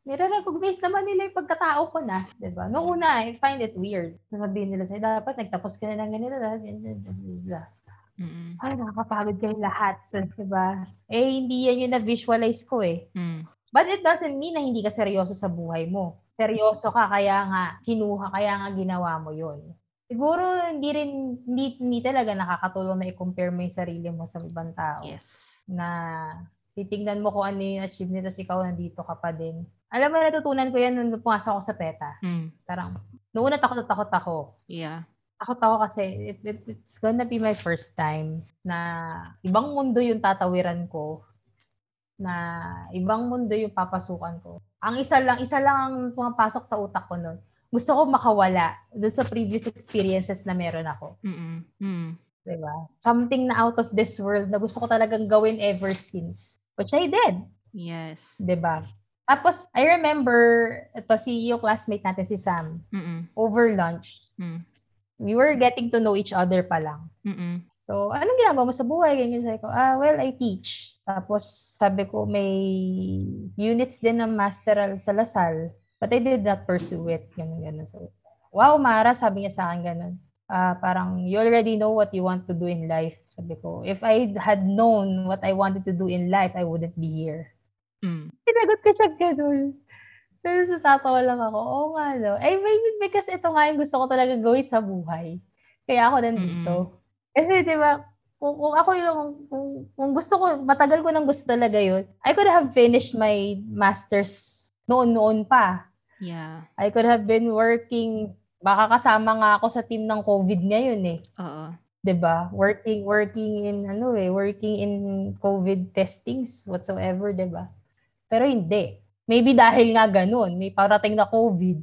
nire-recognize naman nila yung pagkatao ko na. 'di ba? Noong una, I find it weird. Sasabihin nila sa'yo, dapat nagtapos ka na ng ganito. Mm-mm. Ay, nakakapagod kayo lahat. 'di ba? Eh, hindi yan yung na-visualize ko eh. Mm. But it doesn't mean na hindi ka seryoso sa buhay mo. Seryoso ka, kaya nga, kinuha, kaya nga ginawa mo yun. Siguro, hindi rin, hindi, hindi talaga nakakatulong na i-compare mo yung sarili mo sa ibang tao Yes. na titingnan mo kung ano yung achievement tapos ikaw nandito ka pa din. Alam mo, natutunan ko yan nung pumasok ako sa PETA. Mm. Parang, noong una takot na takot ako. Yeah. Takot ako kasi it, it, it's gonna be my first time na ibang mundo yung tatawiran ko na ibang mundo yung papasukan ko. Ang isa lang, isa lang ang pumapasok sa utak ko noon. Gusto ko makawala doon sa previous experiences na meron ako. Mm-mm. Mm. Diba? Something na out of this world na gusto ko talagang gawin ever since. Which I did. Yes. ba? Tapos, I remember, ito si yung classmate natin, si Sam, Mm-mm. over lunch, Mm. we were getting to know each other pa lang. Mm-mm. So, anong ginagawa mo sa buhay? Ganyan sabi ko, ah, well, I teach. Tapos, sabi ko, may units din ng masteral sa Lasal. But I did not pursue it. Ganun, ganun. So, wow, Mara, sabi niya sa akin ganun. Ah, parang, you already know what you want to do in life. Sabi ko, if I had known what I wanted to do in life, I wouldn't be here. Mm. Sinagot ko siya ganun. Tapos natatawa lang ako, oo nga no. Eh, maybe because ito nga yung gusto ko talaga gawin sa buhay. Kaya ako nandito. Kasi di ba, kung, kung ako yung, kung, kung gusto ko, matagal ko nang gusto talaga yun, I could have finished my master's noon-noon pa. Yeah. I could have been working, baka kasama nga ako sa team ng COVID ngayon eh. Oo. 'Di ba? Working working in ano eh, working in COVID testings whatsoever, 'di ba? Pero hindi. Maybe dahil nga ganun, may parating na COVID.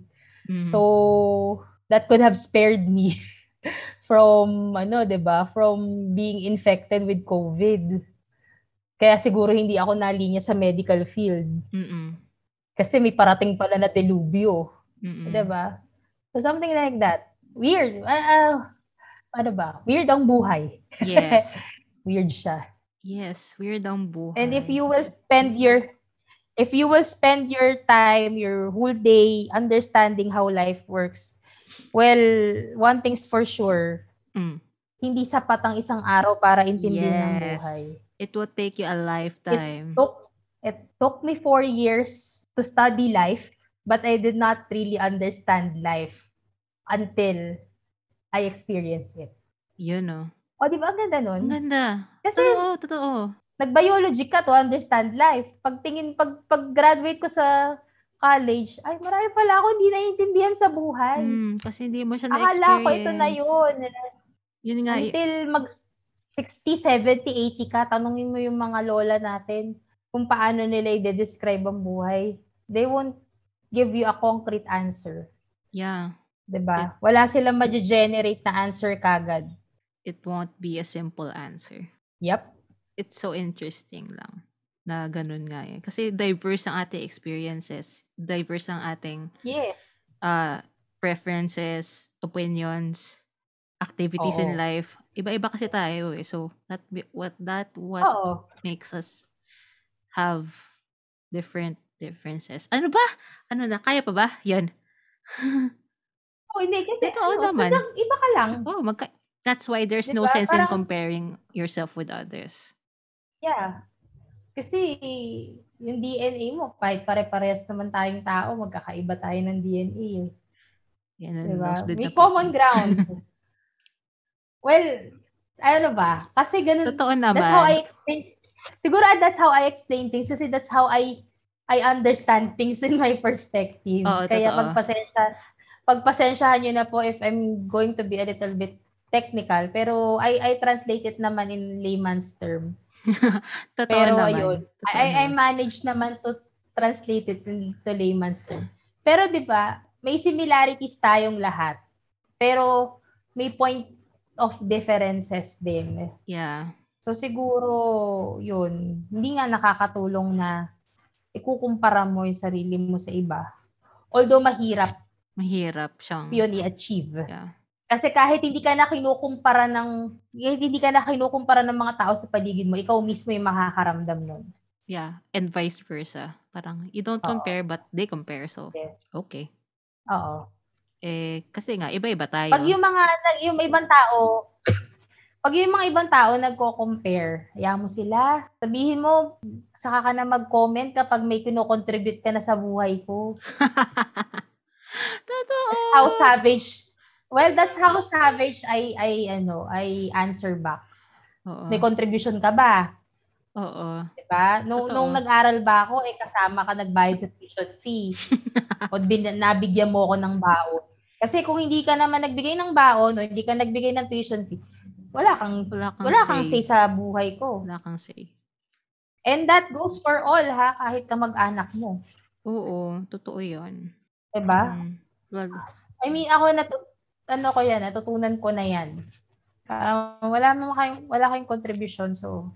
Mm. So that could have spared me from ano, 'di ba? From being infected with COVID. Kaya siguro hindi ako nalinya sa medical field Mm-mm. kasi may parating pala na delubyo. 'di ba? So something like that. Weird. Uh, uh, ano ba? Weird ang buhay. Yes. Weird siya. yes. Weird ang buhay. And if you will spend your if you will spend your time, your whole day understanding how life works, well, one thing's for sure, Mm. hindi sapat ang isang araw para intindihin ang Yes. buhay. It will take you a lifetime. Took, it took me four years to study life, but I did not really understand life until I experienced it. Yun, no? O, di ba? Ang ganda nun. Ang ganda. Kasi Totoo, totoo. nag-biology ka to understand life. Pag tingin, pag, pag graduate ko sa college, ay marami pala ako hindi naiintindihan sa buhay. Mm, kasi hindi mo siya na-experience. Akala ko ito na yun. Yun nga. eh, Until mag 60, 70, 80 ka, tanungin mo yung mga lola natin kung paano nila i-describe ang buhay. They won't give you a concrete answer. Yeah. 'Di ba? Wala silang ma-generate na answer kagad. It won't be a simple answer. Yep. It's so interesting lang na ganun nga eh. Kasi diverse ang ating experiences. Diverse ang ating Yes. uh, preferences, opinions, activities in Oo. life. Iba-iba kasi tayo eh. So, that be- what that what Oo. makes us have different differences. Ano ba? Ano na? Kaya pa ba? Yan. Oh, hindi kasi Totoo ano, naman. sadyang iba ka lang. Oh, magka- that's why there's no Diba? sense in Parang- comparing yourself with others. Yeah. Kasi yung DNA mo, kahit pare-parehas naman tayong tao, magkakaiba tayo ng DNA. eh. Yan Diba? May common ground. well, ano ba? Kasi ganun, Totoo naman. that's how I explain. Siguro that's how I explain things kasi that's how I I understand things in my perspective. Oo, Kaya totoo. pagpasensya, pagpasensyahan nyo na po if I'm going to be a little bit technical. Pero I I translate it naman in layman's term. Totoo Pero naman. ayun, Totoo I, I, managed naman to translate it into layman's term. Pero 'di ba, may similarities tayong lahat. Pero may point of differences din. Yeah. So siguro 'yun, hindi nga nakakatulong na ikukumpara mo yung sarili mo sa iba. Although mahirap Mahirap siyang... yun i-achieve. Yeah. Kasi kahit hindi ka na kinukumpara ng kahit hindi ka na kinukumpara ng mga tao sa paligid mo, ikaw mismo yung makakaramdam nun. Yeah. And vice versa. Parang, you don't Oo. compare but they compare. So, Yes. okay. Oo. Eh, kasi nga, iba-iba tayo. Pag yung mga yung ibang tao, pag yung mga ibang tao nagko-compare, hayaan mo sila. Sabihin mo, saka ka na mag-comment kapag may kino-contribute ka na sa buhay ko. Totoo. How savage. Well, that's how savage I I ano, I answer back. Oo. May contribution ka ba? Oo. 'Di ba? Nung Totoo. nung nag-aral ba ako, eh kasama ka nagbayad sa tuition fee. o bin, nabigyan mo ako ng baon. Kasi kung hindi ka naman nagbigay ng baon o hindi ka nagbigay ng tuition fee, wala kang Wala kang wala say. kang say sa buhay ko. Wala kang say. And that goes for all ha, kahit ka mag-anak mo. Oo. Totoo yun. 'Di ba? Mm. I mean, ako na ano ko 'yan, natutunan ko na 'yan. Parang wala naman kayong wala kayong contribution so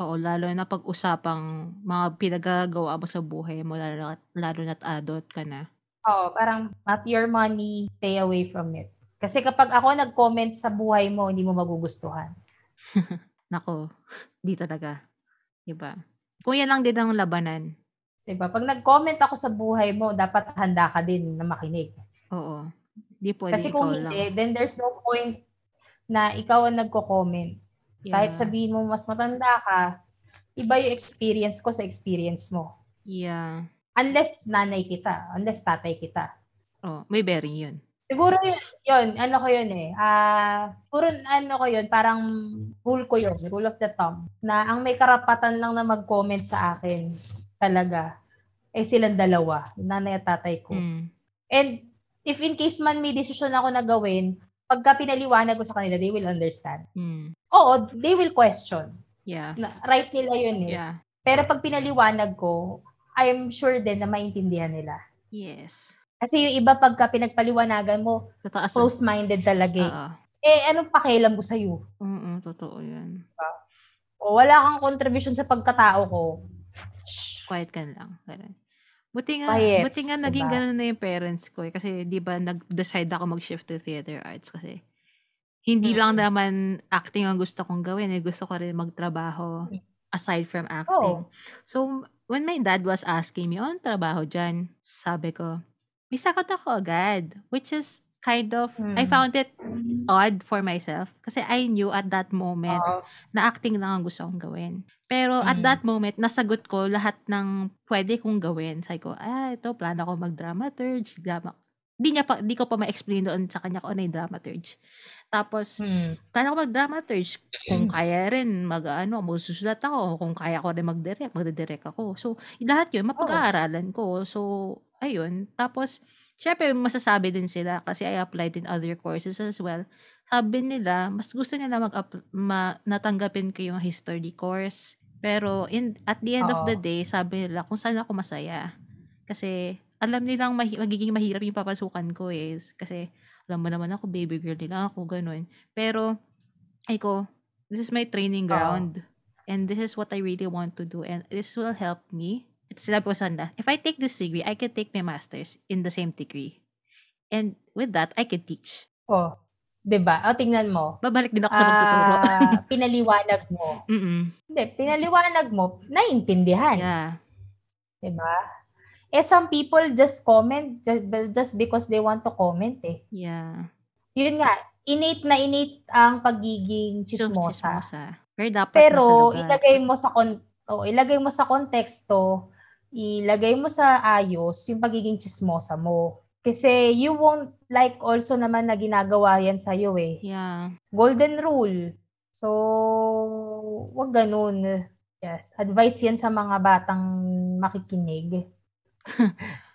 oo, lalo na pag-usapang mga pinagagawa mo sa buhay mo, lalo, lalo na't adult ka na. Oo, parang not your money, stay away from it. Kasi kapag ako nag-comment sa buhay mo, hindi mo magugustuhan. Nako, di talaga. Diba? Kung yan lang din ang labanan. 'Di ba? Pag nag-comment ako sa buhay mo, dapat handa ka din na makinig. Oo. Di pwede Kasi kung lang. hindi, then there's no point na ikaw ang nagko-comment. Yeah. Kahit sabihin mo mas matanda ka, iba yung experience ko sa experience mo. Yeah. Unless nanay kita, unless tatay kita. Oh, may bearing yun. Siguro yun, yun ano ko yun eh. Ah, puro ano ko yun, parang rule ko yun, rule of the thumb, na ang may karapatan lang na mag-comment sa akin talaga eh silang dalawa, nanay at tatay ko. Mm. And if in case man may decision ako na gawin, pagka pinaliwanag ko sa kanila, they will understand. Mm. Oo, they will question. Yeah. Na, right nila yun eh. Yeah. Pero pag pinaliwanag ko, I'm sure din na maintindihan nila. Yes. Kasi yung iba pagka pinagpaliwanagan mo, Tataas. close-minded talaga eh. Oo. Eh, anong pakialam ko sa'yo? Oo, totoo yun. O wala kang contribution sa pagkatao ko. Shh. Quiet ka lang. Ganun. Buti nga, Quiet, buti nga naging diba? ganun na yung parents ko eh. Kasi di ba nag-decide ako mag-shift to theater arts kasi hindi lang Mm. naman acting ang gusto kong gawin. Eh. Gusto ko rin magtrabaho aside from acting. Oo. So, when my dad was asking me, on trabaho dyan? Sabi ko, may sakot ako agad. Which is kind of, I Hmm. found it odd for myself. Kasi I knew at that moment Oo. na acting lang ang gusto kong gawin. Pero at Mm. that moment, nasagot ko lahat ng pwede kong gawin. Sabi ko, ah, ito, plano ko mag-dramaturge. Drama. Di, niya pa, di ko pa ma-explain doon sa kanya kung ano yung dramaturge. Tapos, Hmm. plano ko mag-dramaturge. Kung kaya rin, mag, ano, magsusulat ako. Kung kaya ko rin mag-direct, magdidirect ako. So, lahat yun, mapag-aaralan ko. So, ayun. Tapos, syempre, masasabi din sila kasi I applied in other courses as well. Sabi nila, mas gusto nila mag ma, natanggapin ko yung history course. Pero in at the end of the Oo. day, sabi nila kung saan ako masaya. Kasi alam nilang mahi- magiging mahirap yung papasukan ko eh. Kasi, alam mo naman ako, baby girl nila ako, ganun. Pero, ay ko, this is my training ground. And this is what I really want to do. And this will help me. At sinabi ko sanda, if I take this degree, I can take my master's in the same degree. And with that, I can teach. Oh, 'di ba? O tingnan mo. Babalik din ako sa pagtuturo. Ah, pinaliwanag mo. Mm-mm. Hindi, pinaliwanag mo, naiintindihan. Yeah. 'Di ba? Eh some people just comment just, just because they want to comment eh. Yeah. Yun nga, innate na innate ang pagiging chismosa. chismosa. Pero dapat Pero ilagay mo sa kon oh, ilagay mo sa konteksto, ilagay mo sa ayos yung pagiging chismosa mo. Kasi you won't like also naman na ginagawa yan sa iyo eh. Yeah. Golden rule. So, wag ganun. Yes, advice yan sa mga batang makikinig.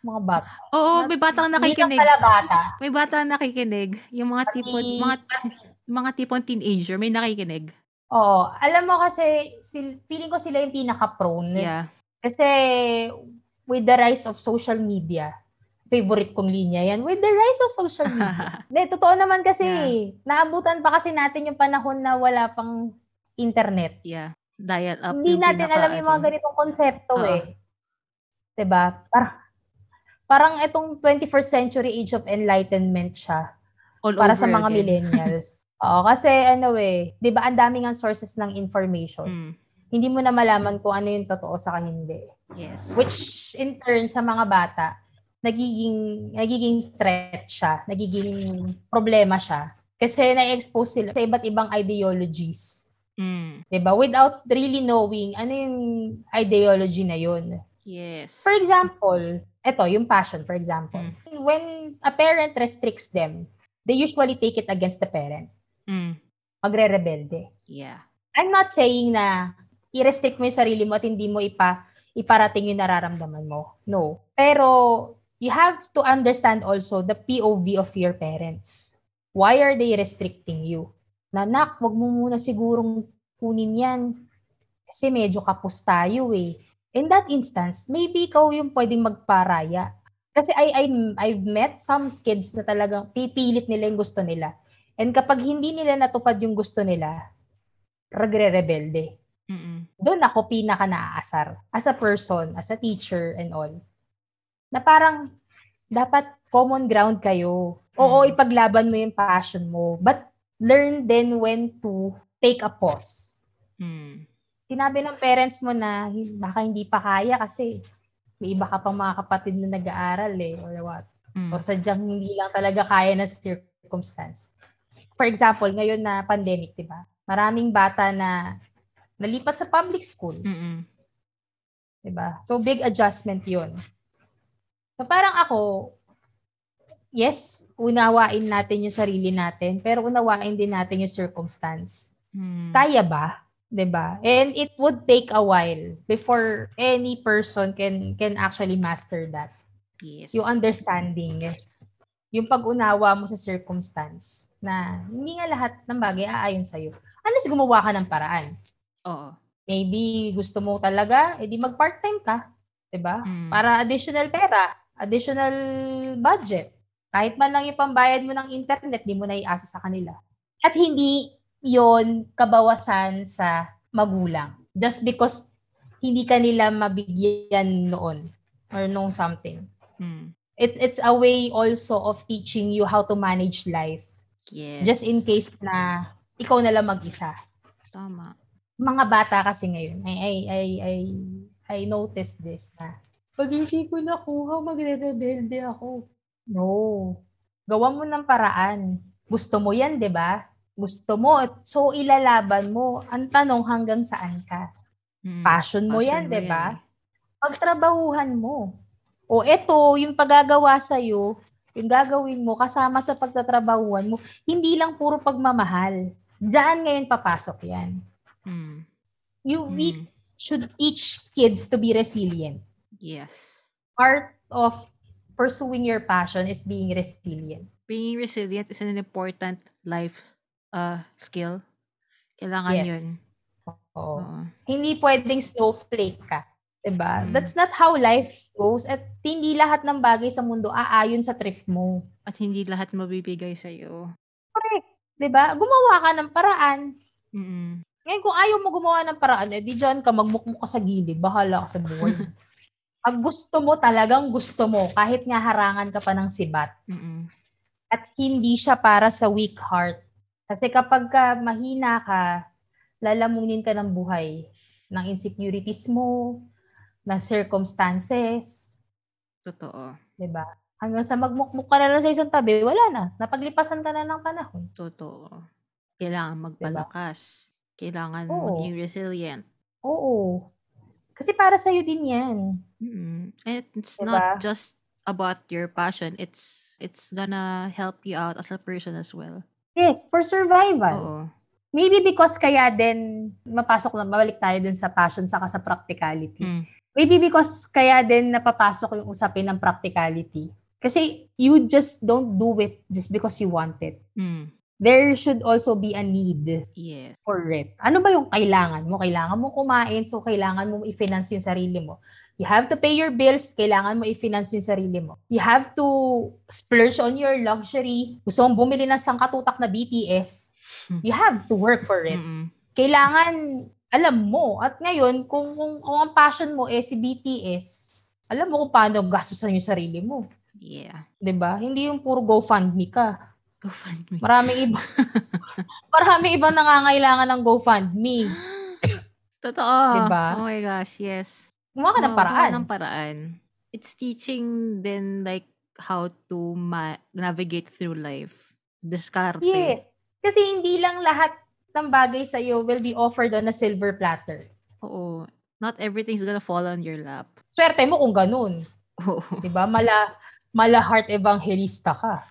mga bata. Oo, may batang Hindi nakikinig. pala bata. May batang nakikinig. Yung mga tipon, Pati- mga, mga tipon teenager, may nakikinig. Oo. Alam mo kasi, sil- feeling ko sila yung pinaka-prone. Yeah. Kasi with the rise of social media, favorite kong linya yan, with the rise of social media. Hindi, totoo naman kasi, Yeah. naabutan pa kasi natin yung panahon na wala pang internet. Yeah. Dial up. Hindi natin pinaka- alam yung mga ganitong konsepto Oo. eh. 'Di ba? Parang, parang itong 21st century age of enlightenment siya All para sa mga again. millennials. Oo, kasi ano eh, 'di ba ang daming ang sources ng information. Mm. Hindi mo na malaman kung ano yung totoo sa hindi. Yes. Which in turn sa mga bata, nagiging nagiging threat siya, nagiging problema siya. Kasi na-expose sila sa iba't ibang ideologies. Mm. 'Di ba? Without really knowing ano yung ideology na yun. Yes. For example, eto, yung passion, for example. Mm. When a parent restricts them, they usually take it against the parent. Mm. Magre-rebelde. Yeah. I'm not saying na i-restrict mo yung sarili mo at hindi mo ipa iparating yung nararamdaman mo. No. Pero you have to understand also the POV of your parents. Why are they restricting you? Nanak, wag mo muna sigurong kunin yan. Kasi medyo kapos tayo eh. In that instance, maybe ikaw yung pwedeng magparaya. Kasi I, I, I've met some kids na talagang pipilit nila yung gusto nila. And kapag hindi nila natupad yung gusto nila, regre-rebelde. Mm-mm. Doon ako pinaka naaasar as a person, as a teacher and all. Na parang dapat common ground kayo. Oo, Mm. ipaglaban mo yung passion mo. But learn then when to take a pause. Mm. Sinabi ng parents mo na "Hi- baka hindi pa kaya kasi may iba ka pang mga kapatid na nag-aaral eh or what. Mm. O sadyang hindi lang talaga kaya na circumstance. For example, ngayon na pandemic, di ba? Maraming bata na nalipat sa public school. Mm-mm. 'di ba? So big adjustment 'yun. So parang ako yes, unawain natin yung sarili natin, pero unawain din natin yung circumstance. Mm. Kaya ba? 'Di ba? And it would take a while before any person can can actually master that. Yes. Yung understanding, yung pag-unawa mo sa circumstance na hindi nga lahat ng bagay aayon sa'yo. Unless gumawa ka ng paraan. Oo. Maybe gusto mo talaga, edi mag part-time ka. 'di ba? Mm. Para additional pera, additional budget. Kahit man lang yung pambayad mo ng internet, di mo na iasa sa kanila. At hindi yon kabawasan sa magulang. Just because hindi kanila mabigyan noon or nung something. Mm. It's it's a way also of teaching you how to manage life. Yes. Just in case na ikaw na lang mag-isa. Tama. mga bata kasi ngayon, I, I, I, I, I noticed this na, pag hindi ko nakuha, magre-rebelde ako. No. Gawa mo ng paraan. Gusto mo yan, di ba? Gusto mo. So, ilalaban mo. Ang tanong, hanggang saan ka? Mm. Passion mo Passion yan, di ba? eh. Pagtrabahuhan mo. O eto, yung pagagawa sa'yo, yung gagawin mo kasama sa pagtatrabahuhan mo, hindi lang puro pagmamahal. Diyan ngayon papasok yan. Mm. You, we Mm. should teach kids to be resilient. Yes. Part of pursuing your passion is being resilient. Being resilient is an important life uh, skill. Kailangan yun. Oo. Oo. Hindi pwedeng snowflake ka. Diba? Mm. That's not how life goes at hindi lahat ng bagay sa mundo aayon sa thrift mo. At hindi lahat mabibigay sa'yo. Correct. 'Di ba? Gumawa ka ng paraan. Mm-mm. Ngayon, kung ayaw mo gumawa ng paraan, eh, di dyan ka, magmukmuk ka sa gilid, bahala ka sa buhay. Pag gusto mo, talagang gusto mo, kahit nga harangan ka pa ng sibat, Mm-mm. at hindi siya para sa weak heart. Kasi kapag ka mahina ka, lalamunin ka ng buhay, ng insecurities mo, ng circumstances, Totoo. ba? Hanggang sa magmukmuk ka na lang sa isang tabi, wala na. Napaglipasan ka na ng panahon. Totoo. Kailangan magpalakas. Kailangan Oo. maging resilient. Oo. Kasi para sa'yo din yan. And it's Diba? not just about your passion. It's it's gonna help you out as a person as well. Yes, for survival. Oo. Maybe because kaya din, mapasok na, mabalik tayo dun sa passion saka sa practicality. Mm. Maybe because kaya din napapasok yung usapin ng practicality. Kasi you just don't do it just because you want it. Mm. There should also be a need Yes. for it. Ano ba yung kailangan mo? Kailangan mo kumain, so kailangan mo i-finance yung sarili mo. You have to pay your bills, kailangan mo i-finance yung sarili mo. You have to splurge on your luxury. Gusto mong bumili ng sangkatutak na BTS, you have to work for it. Mm-mm. Kailangan alam mo. At ngayon, kung, kung, kung ang passion mo eh si BTS, alam mo kung paano gastusan yung sarili mo. Yeah. 'Di ba? Hindi yung puro GoFundMe ka. GoFundMe. Maraming iba. maraming ibang nangangailangan ng GoFundMe. Totoo. Diba? Oh my gosh, yes. Gumawa ka ng paraan. gawa ng paraan. It's teaching then like how to ma- navigate through life. Discarte. Yeah. Kasi hindi lang lahat ng bagay sa iyo will be offered on a silver platter. Oo. Not everything's gonna fall on your lap. Swerte mo kung ganun. Oo. 'Di ba? Mala mala heart evangelista ka.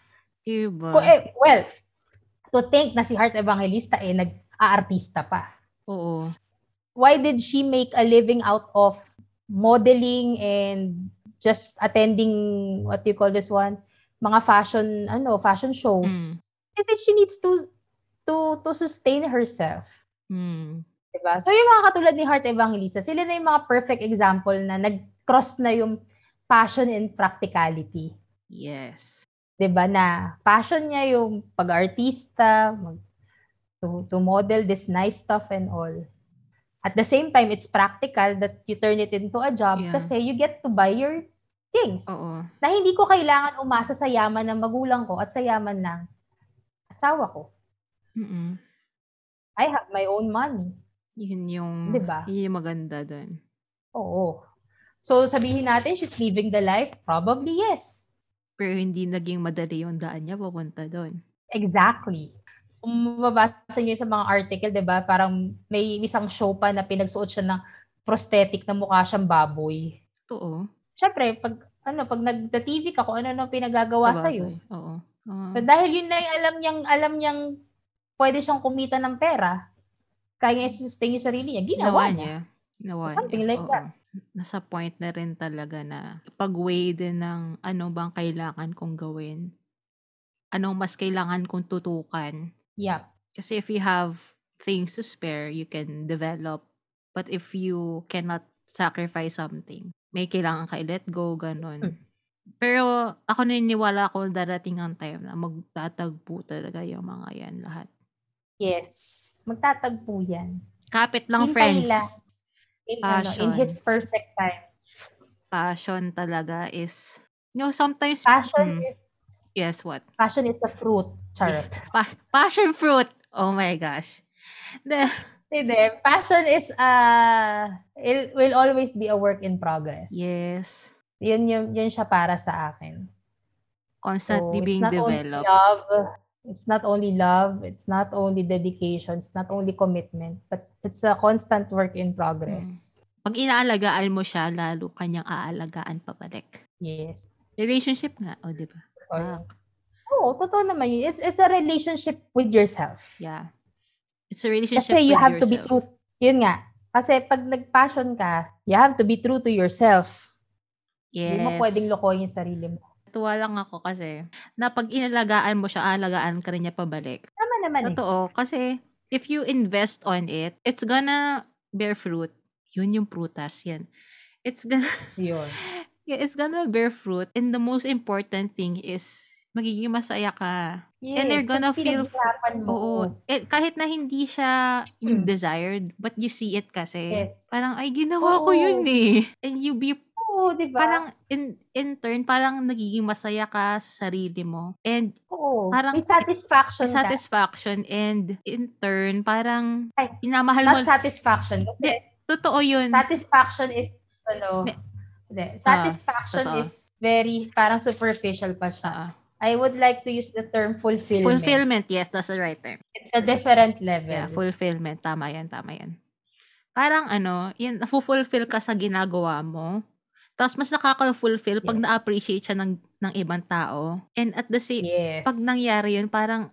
Diba? Eh, well, to think na si heart evangelista eh nag-aartista pa. Oo. Why did she make a living out of modeling and just attending what you call this one? Mga fashion ano, fashion shows. Mm. Kasi she needs to to to sustain herself. Mm. Diba? So yung mga katulad ni Heart Evangelista, sila na yung mga perfect example na nag-cross na yung passion and practicality. Yes. 'Di ba na passion niya yung pag-artista, mag, to, to model this nice stuff and all. At the same time, it's practical that you turn it into a job Yeah. kasi you get to buy your things. Oo. Na hindi ko kailangan umasa sa yaman ng magulang ko at sa yaman ng asawa ko. Mm-mm. I have my own money. Yun yung, Diba? yun yung maganda dun. Oo. So sabihin natin, she's living the life? Probably yes. Pero hindi naging madali yung daan niya papunta dun. Exactly. Kung mababasa niyo sa mga article, 'di ba? Parang may isang show pa na pinagsuot siya ng prosthetic na mukha siyang baboy. Oo. Syempre, pag ano, pag nagta-TV ka, kung ano-ano pinagagawa sa iyo. Oo. Oo. But dahil yun na yung alam niyang alam niyang pwede siyang kumita ng pera, kaya niya sustain yung sarili niya, ginawa niya. Ginawa Something niya. like Oo. that. Nasa point na rin talaga na pag-weigh din ng ano bang kailangan kong gawin. Anong mas kailangan kong tutukan. Yeah. Kasi if you have things to spare, you can develop. But if you cannot sacrifice something, may kailangan ka i-let go, ganun. Hmm. Pero ako naniniwala ako darating ang time na magtatagpo talaga yung mga yan lahat. Yes. Magtatagpo yan. Kapit lang, Hintay friends. lang. In, ano, in his perfect time. Passion talaga is, you know, sometimes, Passion Mm. is yes, what? passion is a fruit. Charot. Pa- passion fruit. Oh my gosh. The, Hindi. Passion is, uh, it will always be a work in progress. yes. Yun, yun, yun siya para sa akin. Constantly it's being developed. love, it's not only love, it's not only dedication, it's not only commitment, but it's a constant work in progress. Pag inaalagaan mo siya, lalo kanyang aalagaan pabalik. Yes. Relationship nga, o oh, di ba? Ah, Oo, totoo naman yun. It's, it's a relationship with yourself. yeah. It's a relationship Kasi you with have to be yourself. true. Yun nga. Kasi pag nag-passion ka, you have to be true to yourself. Yes. Hindi mo pwedeng lokohin yung sarili mo. Tuwa lang ako kasi na pag inalagaan mo siya, aalagaan ka rin niya pabalik. Tama naman eh. Totoo. Kasi if you invest on it, it's gonna bear fruit. Yun yung prutas. Yan. It's gonna, Yun. Yeah, it's gonna bear fruit. And the most important thing is, magiging masaya ka. Yes, And they're gonna feel- mo. Oo. Eh, kahit na hindi siya yung Hmm. desired, but you see it kasi. Yes. Parang, ay, ginawa ko Oo. yun eh. And you be, Oo, di ba? parang, in, in turn, parang nagiging masaya ka sa sarili mo. And Oo. parang- may satisfaction ka. satisfaction and in turn, parang Ay, inamahal mo. Not satisfaction. Kasi totoo yun. satisfaction is, ano, Me- hindi. Satisfaction totoo. is very, parang superficial pa siya. Ah, I would like to use the term fulfillment. fulfillment, yes, that's the right term. It's a different level. Yeah, fulfillment. Tama yan, tama yan. Parang ano, yun, fulfill ka sa ginagawa mo. Tapos mas nakaka-fulfill pag Yes. na-appreciate siya ng, ng ibang tao. And at the same, yes. pag nangyari yun, parang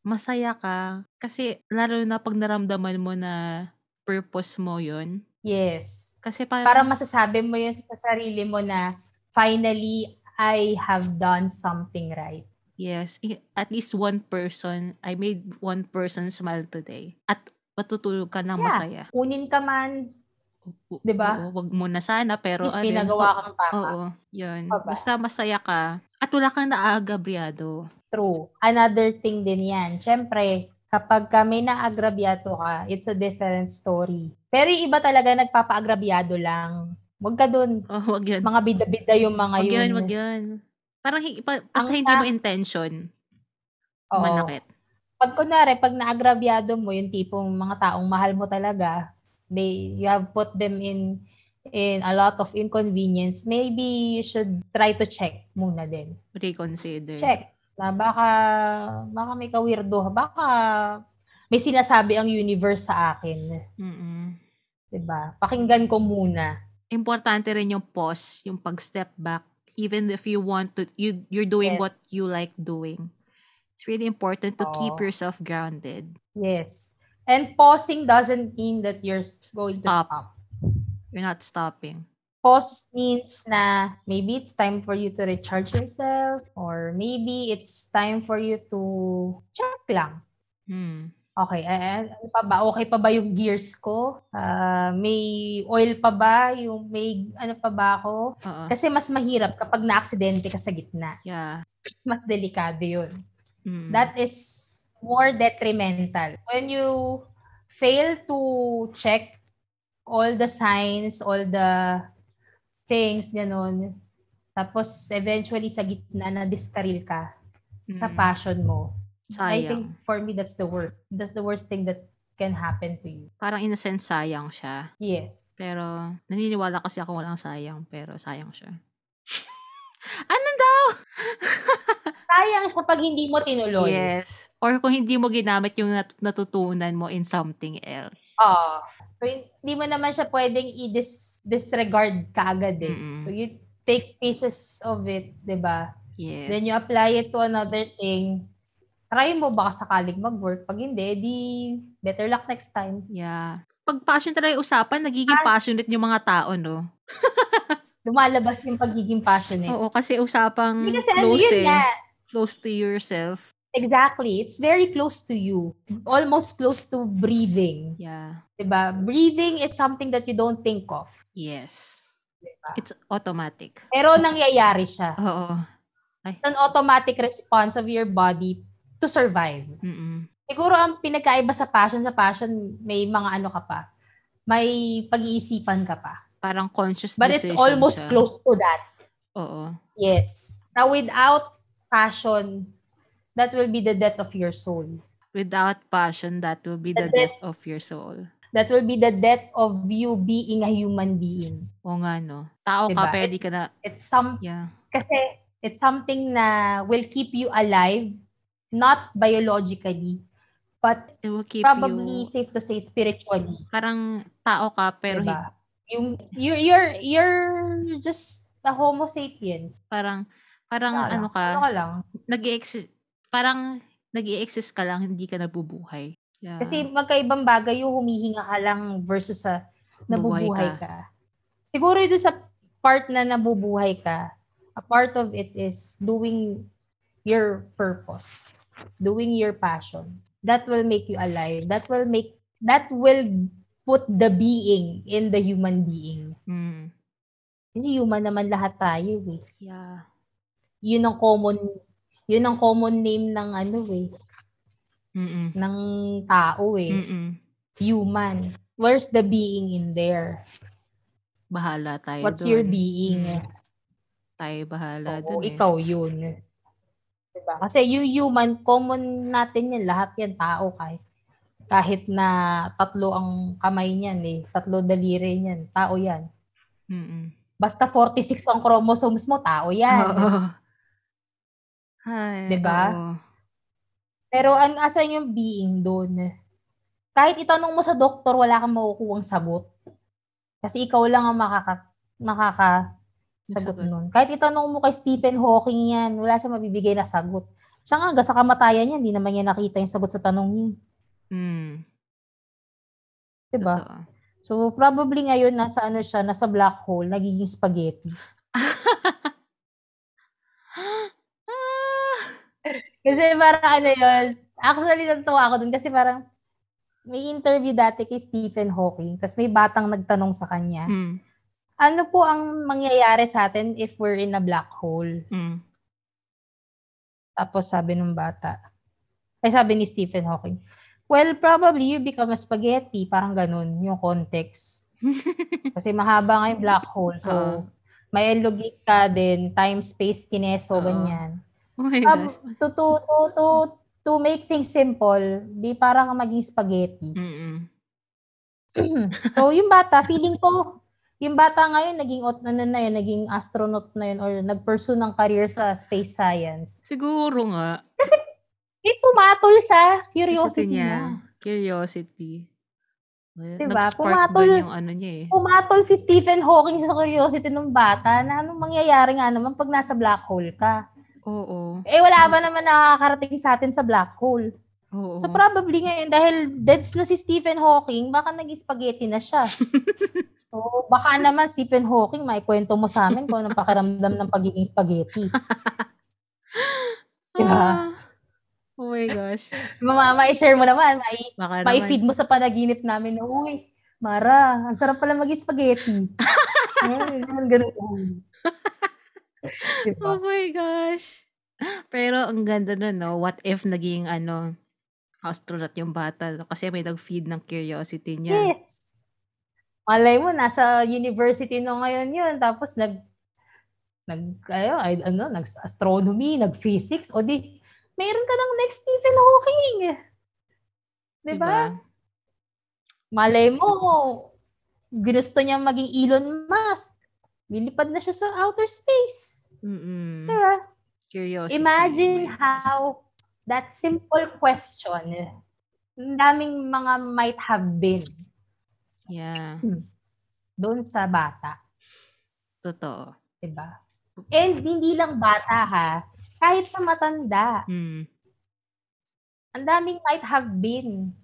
masaya ka. Kasi lalo na pag naramdaman mo na purpose mo yun. Yes. Kasi parang, Parang masasabi mo yun sa sarili mo na finally, I have done something right. yes, at least one person, I made one person smile today. At matutulog ka ng Yeah. masaya. Kunin ka man, 'Di ba? wag mo na sana, pero is ano pinagawa kang tama. Oo, yun. Baba. Basta masaya ka. At wala kang naagabriado. True. Another thing din yan. Siyempre, kapag ka may naagrabyado ka, it's a different story. Pero yung iba talaga nagpapaagrabyado lang. Huwag ka dun. Oh, wag yun. Mga bida-bida yung mga Wag yun. wag yun. Parang hi- pa- basta hindi mo intention. Oo. Manakit. Pag kunwari, pag naagrabyado mo, yung tipong mga taong mahal mo talaga, they, you have put them in in a lot of inconvenience, maybe you should try to check muna din. Reconsider. check na baka baka may kawirdo baka may sinasabi ang universe sa akin Mm-mm. 'di ba pakinggan ko muna Importante rin yung pause, yung pag-step back. Even if you want to, you, you're doing Yes. what you like doing. It's really important to keep Oo. yourself grounded. yes and pausing doesn't mean that you're going Stop. to stop You're not stopping. pause means na maybe it's time for you to recharge yourself or maybe it's time for you to check lang Hmm. Okay, ano pa ba? Okay pa ba yung gears ko? Ah, may oil pa ba? Yung may ano pa ba ako? Oo. Kasi mas mahirap kapag na-aksidente ka sa gitna. Yeah. Mas delikado yun. Mm. That is more detrimental. When you fail to check all the signs, all the things, ganun, tapos eventually sa gitna na diskaril ka sa Mm. passion mo, I Sayang. think for me that's the worst. That's the worst thing that can happen to you. Parang in a sense, sayang siya. Yes. Pero, naniniwala kasi ako walang sayang, pero sayang siya. ano daw? Sayang kapag hindi mo tinuloy. Yes. Or kung hindi mo ginamit yung nat- natutunan mo in something else. Ah. So, hindi mo naman siya pwedeng i-disregard kaagad eh. Mm-mm. So, you take pieces of it, di ba? Yes. Then you apply it to another thing. Try mo baka sakaling mag-work. Pag hindi, di better luck next time. Yeah. Pag passion talaga yung usapan, nagiging passionate yung mga tao, no? Lumalabas yung pagiging passionate. Oo, kasi usapang Hindi kasi ano close yun eh. nga. Close to yourself. Exactly. It's very close to you. Almost close to breathing. Yeah. Diba? Breathing is something that you don't think of. Yes. Diba? It's automatic. Pero nangyayari siya. Oo. It's an automatic response of your body to survive. Mm-mm. Siguro ang pinagkaiba sa passion, sa passion, may mga ano ka pa. May pag-iisipan ka pa. Parang conscious But it's decision almost siya. close to that. Oo. Yes. Now, without passion, that will be the death of your soul. Without passion, that will be the The death of your soul. That will be the death of you being a human being. O nga, no? Tao ka, Diba? pero di ka na, It's some yeah. kasi it's something na will keep you alive, not biologically, but It will keep probably you, safe to say spiritually. parang tao ka, pero diba? Yung you're you're you're just a homo sapiens. parang, parang Wala ano lang. ka, Ano ka lang? nag parang nag exist ka lang, hindi ka nabubuhay. Yeah. Kasi magkaibang bagay yung humihinga ka lang versus sa nabubuhay Bubuhay ka. Siguro ito sa part na nabubuhay ka, a part of it is doing your purpose, doing your passion. That will make you alive. That will make that will put the being in the human being. Mm. Kasi human naman lahat tayo eh. Yeah. Yun ang common yun ang common name ng ano eh. Mm-mm. ng tao eh. Mm-mm. Human. Where's the being in there? Bahala tayo What's dun. your being? Mm. Tayo bahala Oo, dun eh. ikaw yun. Diba? Kasi yung human, common natin yan. Lahat yan, tao kahit kahit na tatlo ang kamay niyan eh. Tatlo daliri niyan. Tao yan. Mm-mm. Basta 46 ang chromosomes mo, tao yan. Oo. Ay, Diba? oo. Pero an asan yung being doon? Kahit itanong mo sa doktor, wala kang makukuhang sagot. Kasi ikaw lang ang makaka, makaka sagot nun. Kahit itanong mo kay Stephen Hawking yan, wala siya mabibigay na sagot. Siya nga, hanggang sa kamatayan niya, hindi naman niya nakita yung sagot sa tanong niya. Mm. Diba? Totoo. So, probably ngayon, nasa ano siya, nasa black hole, nagiging spaghetti. Kasi parang ano yun, actually natuwa ako dun kasi parang may interview dati kay Stephen Hawking, tapos may batang nagtanong sa kanya, Mm. ano po ang mangyayari sa atin if we're in a black hole? Mm. Tapos sabi ng bata, ay sabi ni Stephen Hawking, well, probably you become a spaghetti, parang ganun yung context. Kasi mahaba nga yung black hole, so Oo. may elongate ka din, time, space, kineso, Oo. ganyan. Oh my Um, gosh. to, to, to, to, to make things simple, di parang kang maging spaghetti. Mm-mm. so, yung bata, feeling ko, yung bata ngayon, naging, ano na yun, naging astronaut na yun, or nag-pursue ng career sa space science. Siguro nga. Eh, pumatol sa Kasi curiosity niya, niya. curiosity. Well, Diba? Nag-spark Pumatol- yung ano niya eh. Pumatol si Stephen Hawking sa curiosity ng bata na anong mangyayari nga naman pag nasa black hole ka. Oo. Eh, wala ba naman nakakarating sa atin sa black hole? Oo. So probably ngayon, dahil deads na si Stephen Hawking, baka naging spaghetti na siya. so baka naman Stephen Hawking, maikwento mo sa amin kung anong pakiramdam ng pagiging spaghetti. Diba? Ah. Oh my gosh. Mama, mai-share mo naman, mai, Baka naman. mai-feed mo sa panaginip namin na, uy, Mara, ang sarap pala maging spaghetti. Ay, ganun, ganun. diba? Oh my gosh. Pero ang ganda nun, no? What if naging, ano, astronaut yung bata? Kasi may nag-feed ng curiosity niya. Yes. Malay mo, nasa university no ngayon yun. Tapos nag, nag, ayo, ay, ano, nag-astronomy, nag-physics, o di, mayroon ka ng next Stephen Hawking. Diba? Malay mo, ginusto niya maging Elon Musk. Lilipad na siya sa outer space. Mm-mm. Diba? Curiosity. Imagine how that simple question, ang daming mga might have been Yeah. doon sa bata. Totoo. Diba? And hindi lang bata ha, kahit sa matanda, Mm. ang daming might have been.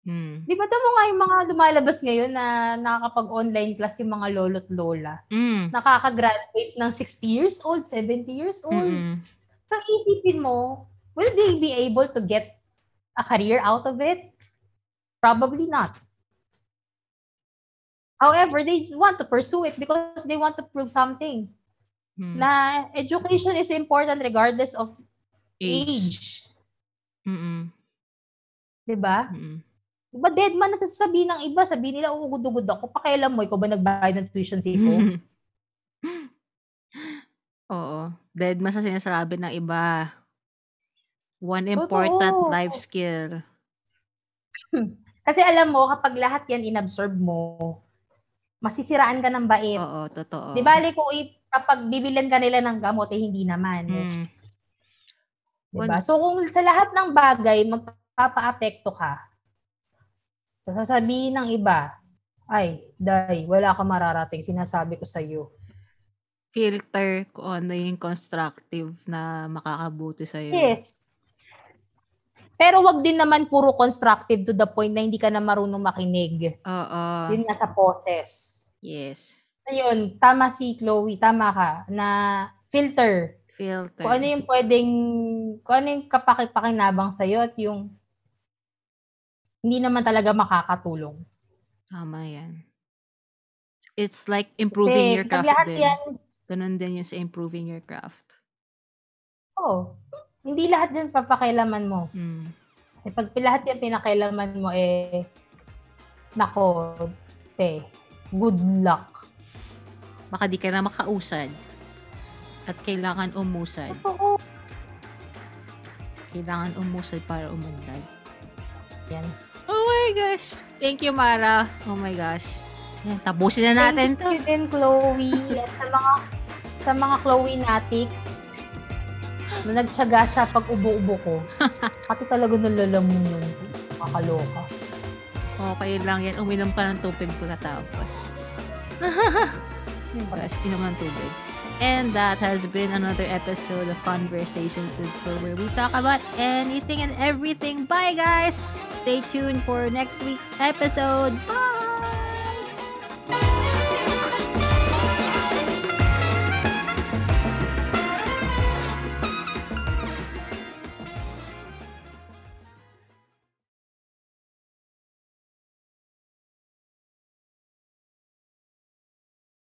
Mm. Di ba mo nga yung mga lumalabas ngayon na nakakapag-online class yung mga lolo't lola? Mm. Nakaka-graduate ng 60 years old, 70 years old. Mm-mm. So isipin mo, will they be able to get a career out of it? Probably not. However, they want to pursue it because they want to prove something. Mm. Na education is important regardless of Age. age. Mm-mm. Diba? Mm-mm. Diba dead man na sasabihin ng iba, sabihin nila, ugod-ugod ako, pakialam mo, ikaw ba nagbayad ng tuition fee ko? Oo. Dead man sa sinasabi ng iba. One important Totoo. life skill. Kasi alam mo, kapag lahat yan inabsorb mo, masisiraan ka ng bait. Oo, totoo. Di ba, i- kapag bibilan ka nila ng gamot, eh hindi naman. Mm. Diba? So kung sa lahat ng bagay magpapa-apekto ka, so sasabihin ng iba, ay, day, wala ka mararating, sinasabi ko sa iyo. Filter kung ano yung constructive na makakabuti sa'yo. Yes. Pero wag din naman puro constructive to the point na hindi ka na marunong makinig. Oo. Yun nga sa poses. Yes. Ayun, tama si Chloe, tama ka, na filter. Filter. Kung ano yung pwedeng, kung ano yung kapakipakinabang sa'yo at yung hindi naman talaga makakatulong. Tama yan. it's like improving Kasi your craft lahat din. yan, Ganun din yung sa improving your craft. oh, hindi lahat dyan papakailaman mo. Mm. Kasi pag lahat yan pinakailaman mo, eh, nako, te, good luck. Baka di ka na makausad. At kailangan umusad. Oo. Kailangan umusad para umunlad. Yan. My gosh. Thank you, Mara. Oh my gosh. Yan, tapusin na natin Thank to. you din, Chloe. At sa mga sa mga Chloe natics na nagtsaga sa pag-ubo-ubo ko. Pati talaga nalalamunan ko. Makakaloka. Okay lang yan. Uminom ka ng tubig pagkatapos. Gosh, inom ng tubig. And that has been another episode of Conversations with Flo where we talk about anything and everything. Bye, guys! Stay tuned for next week's episode. Bye!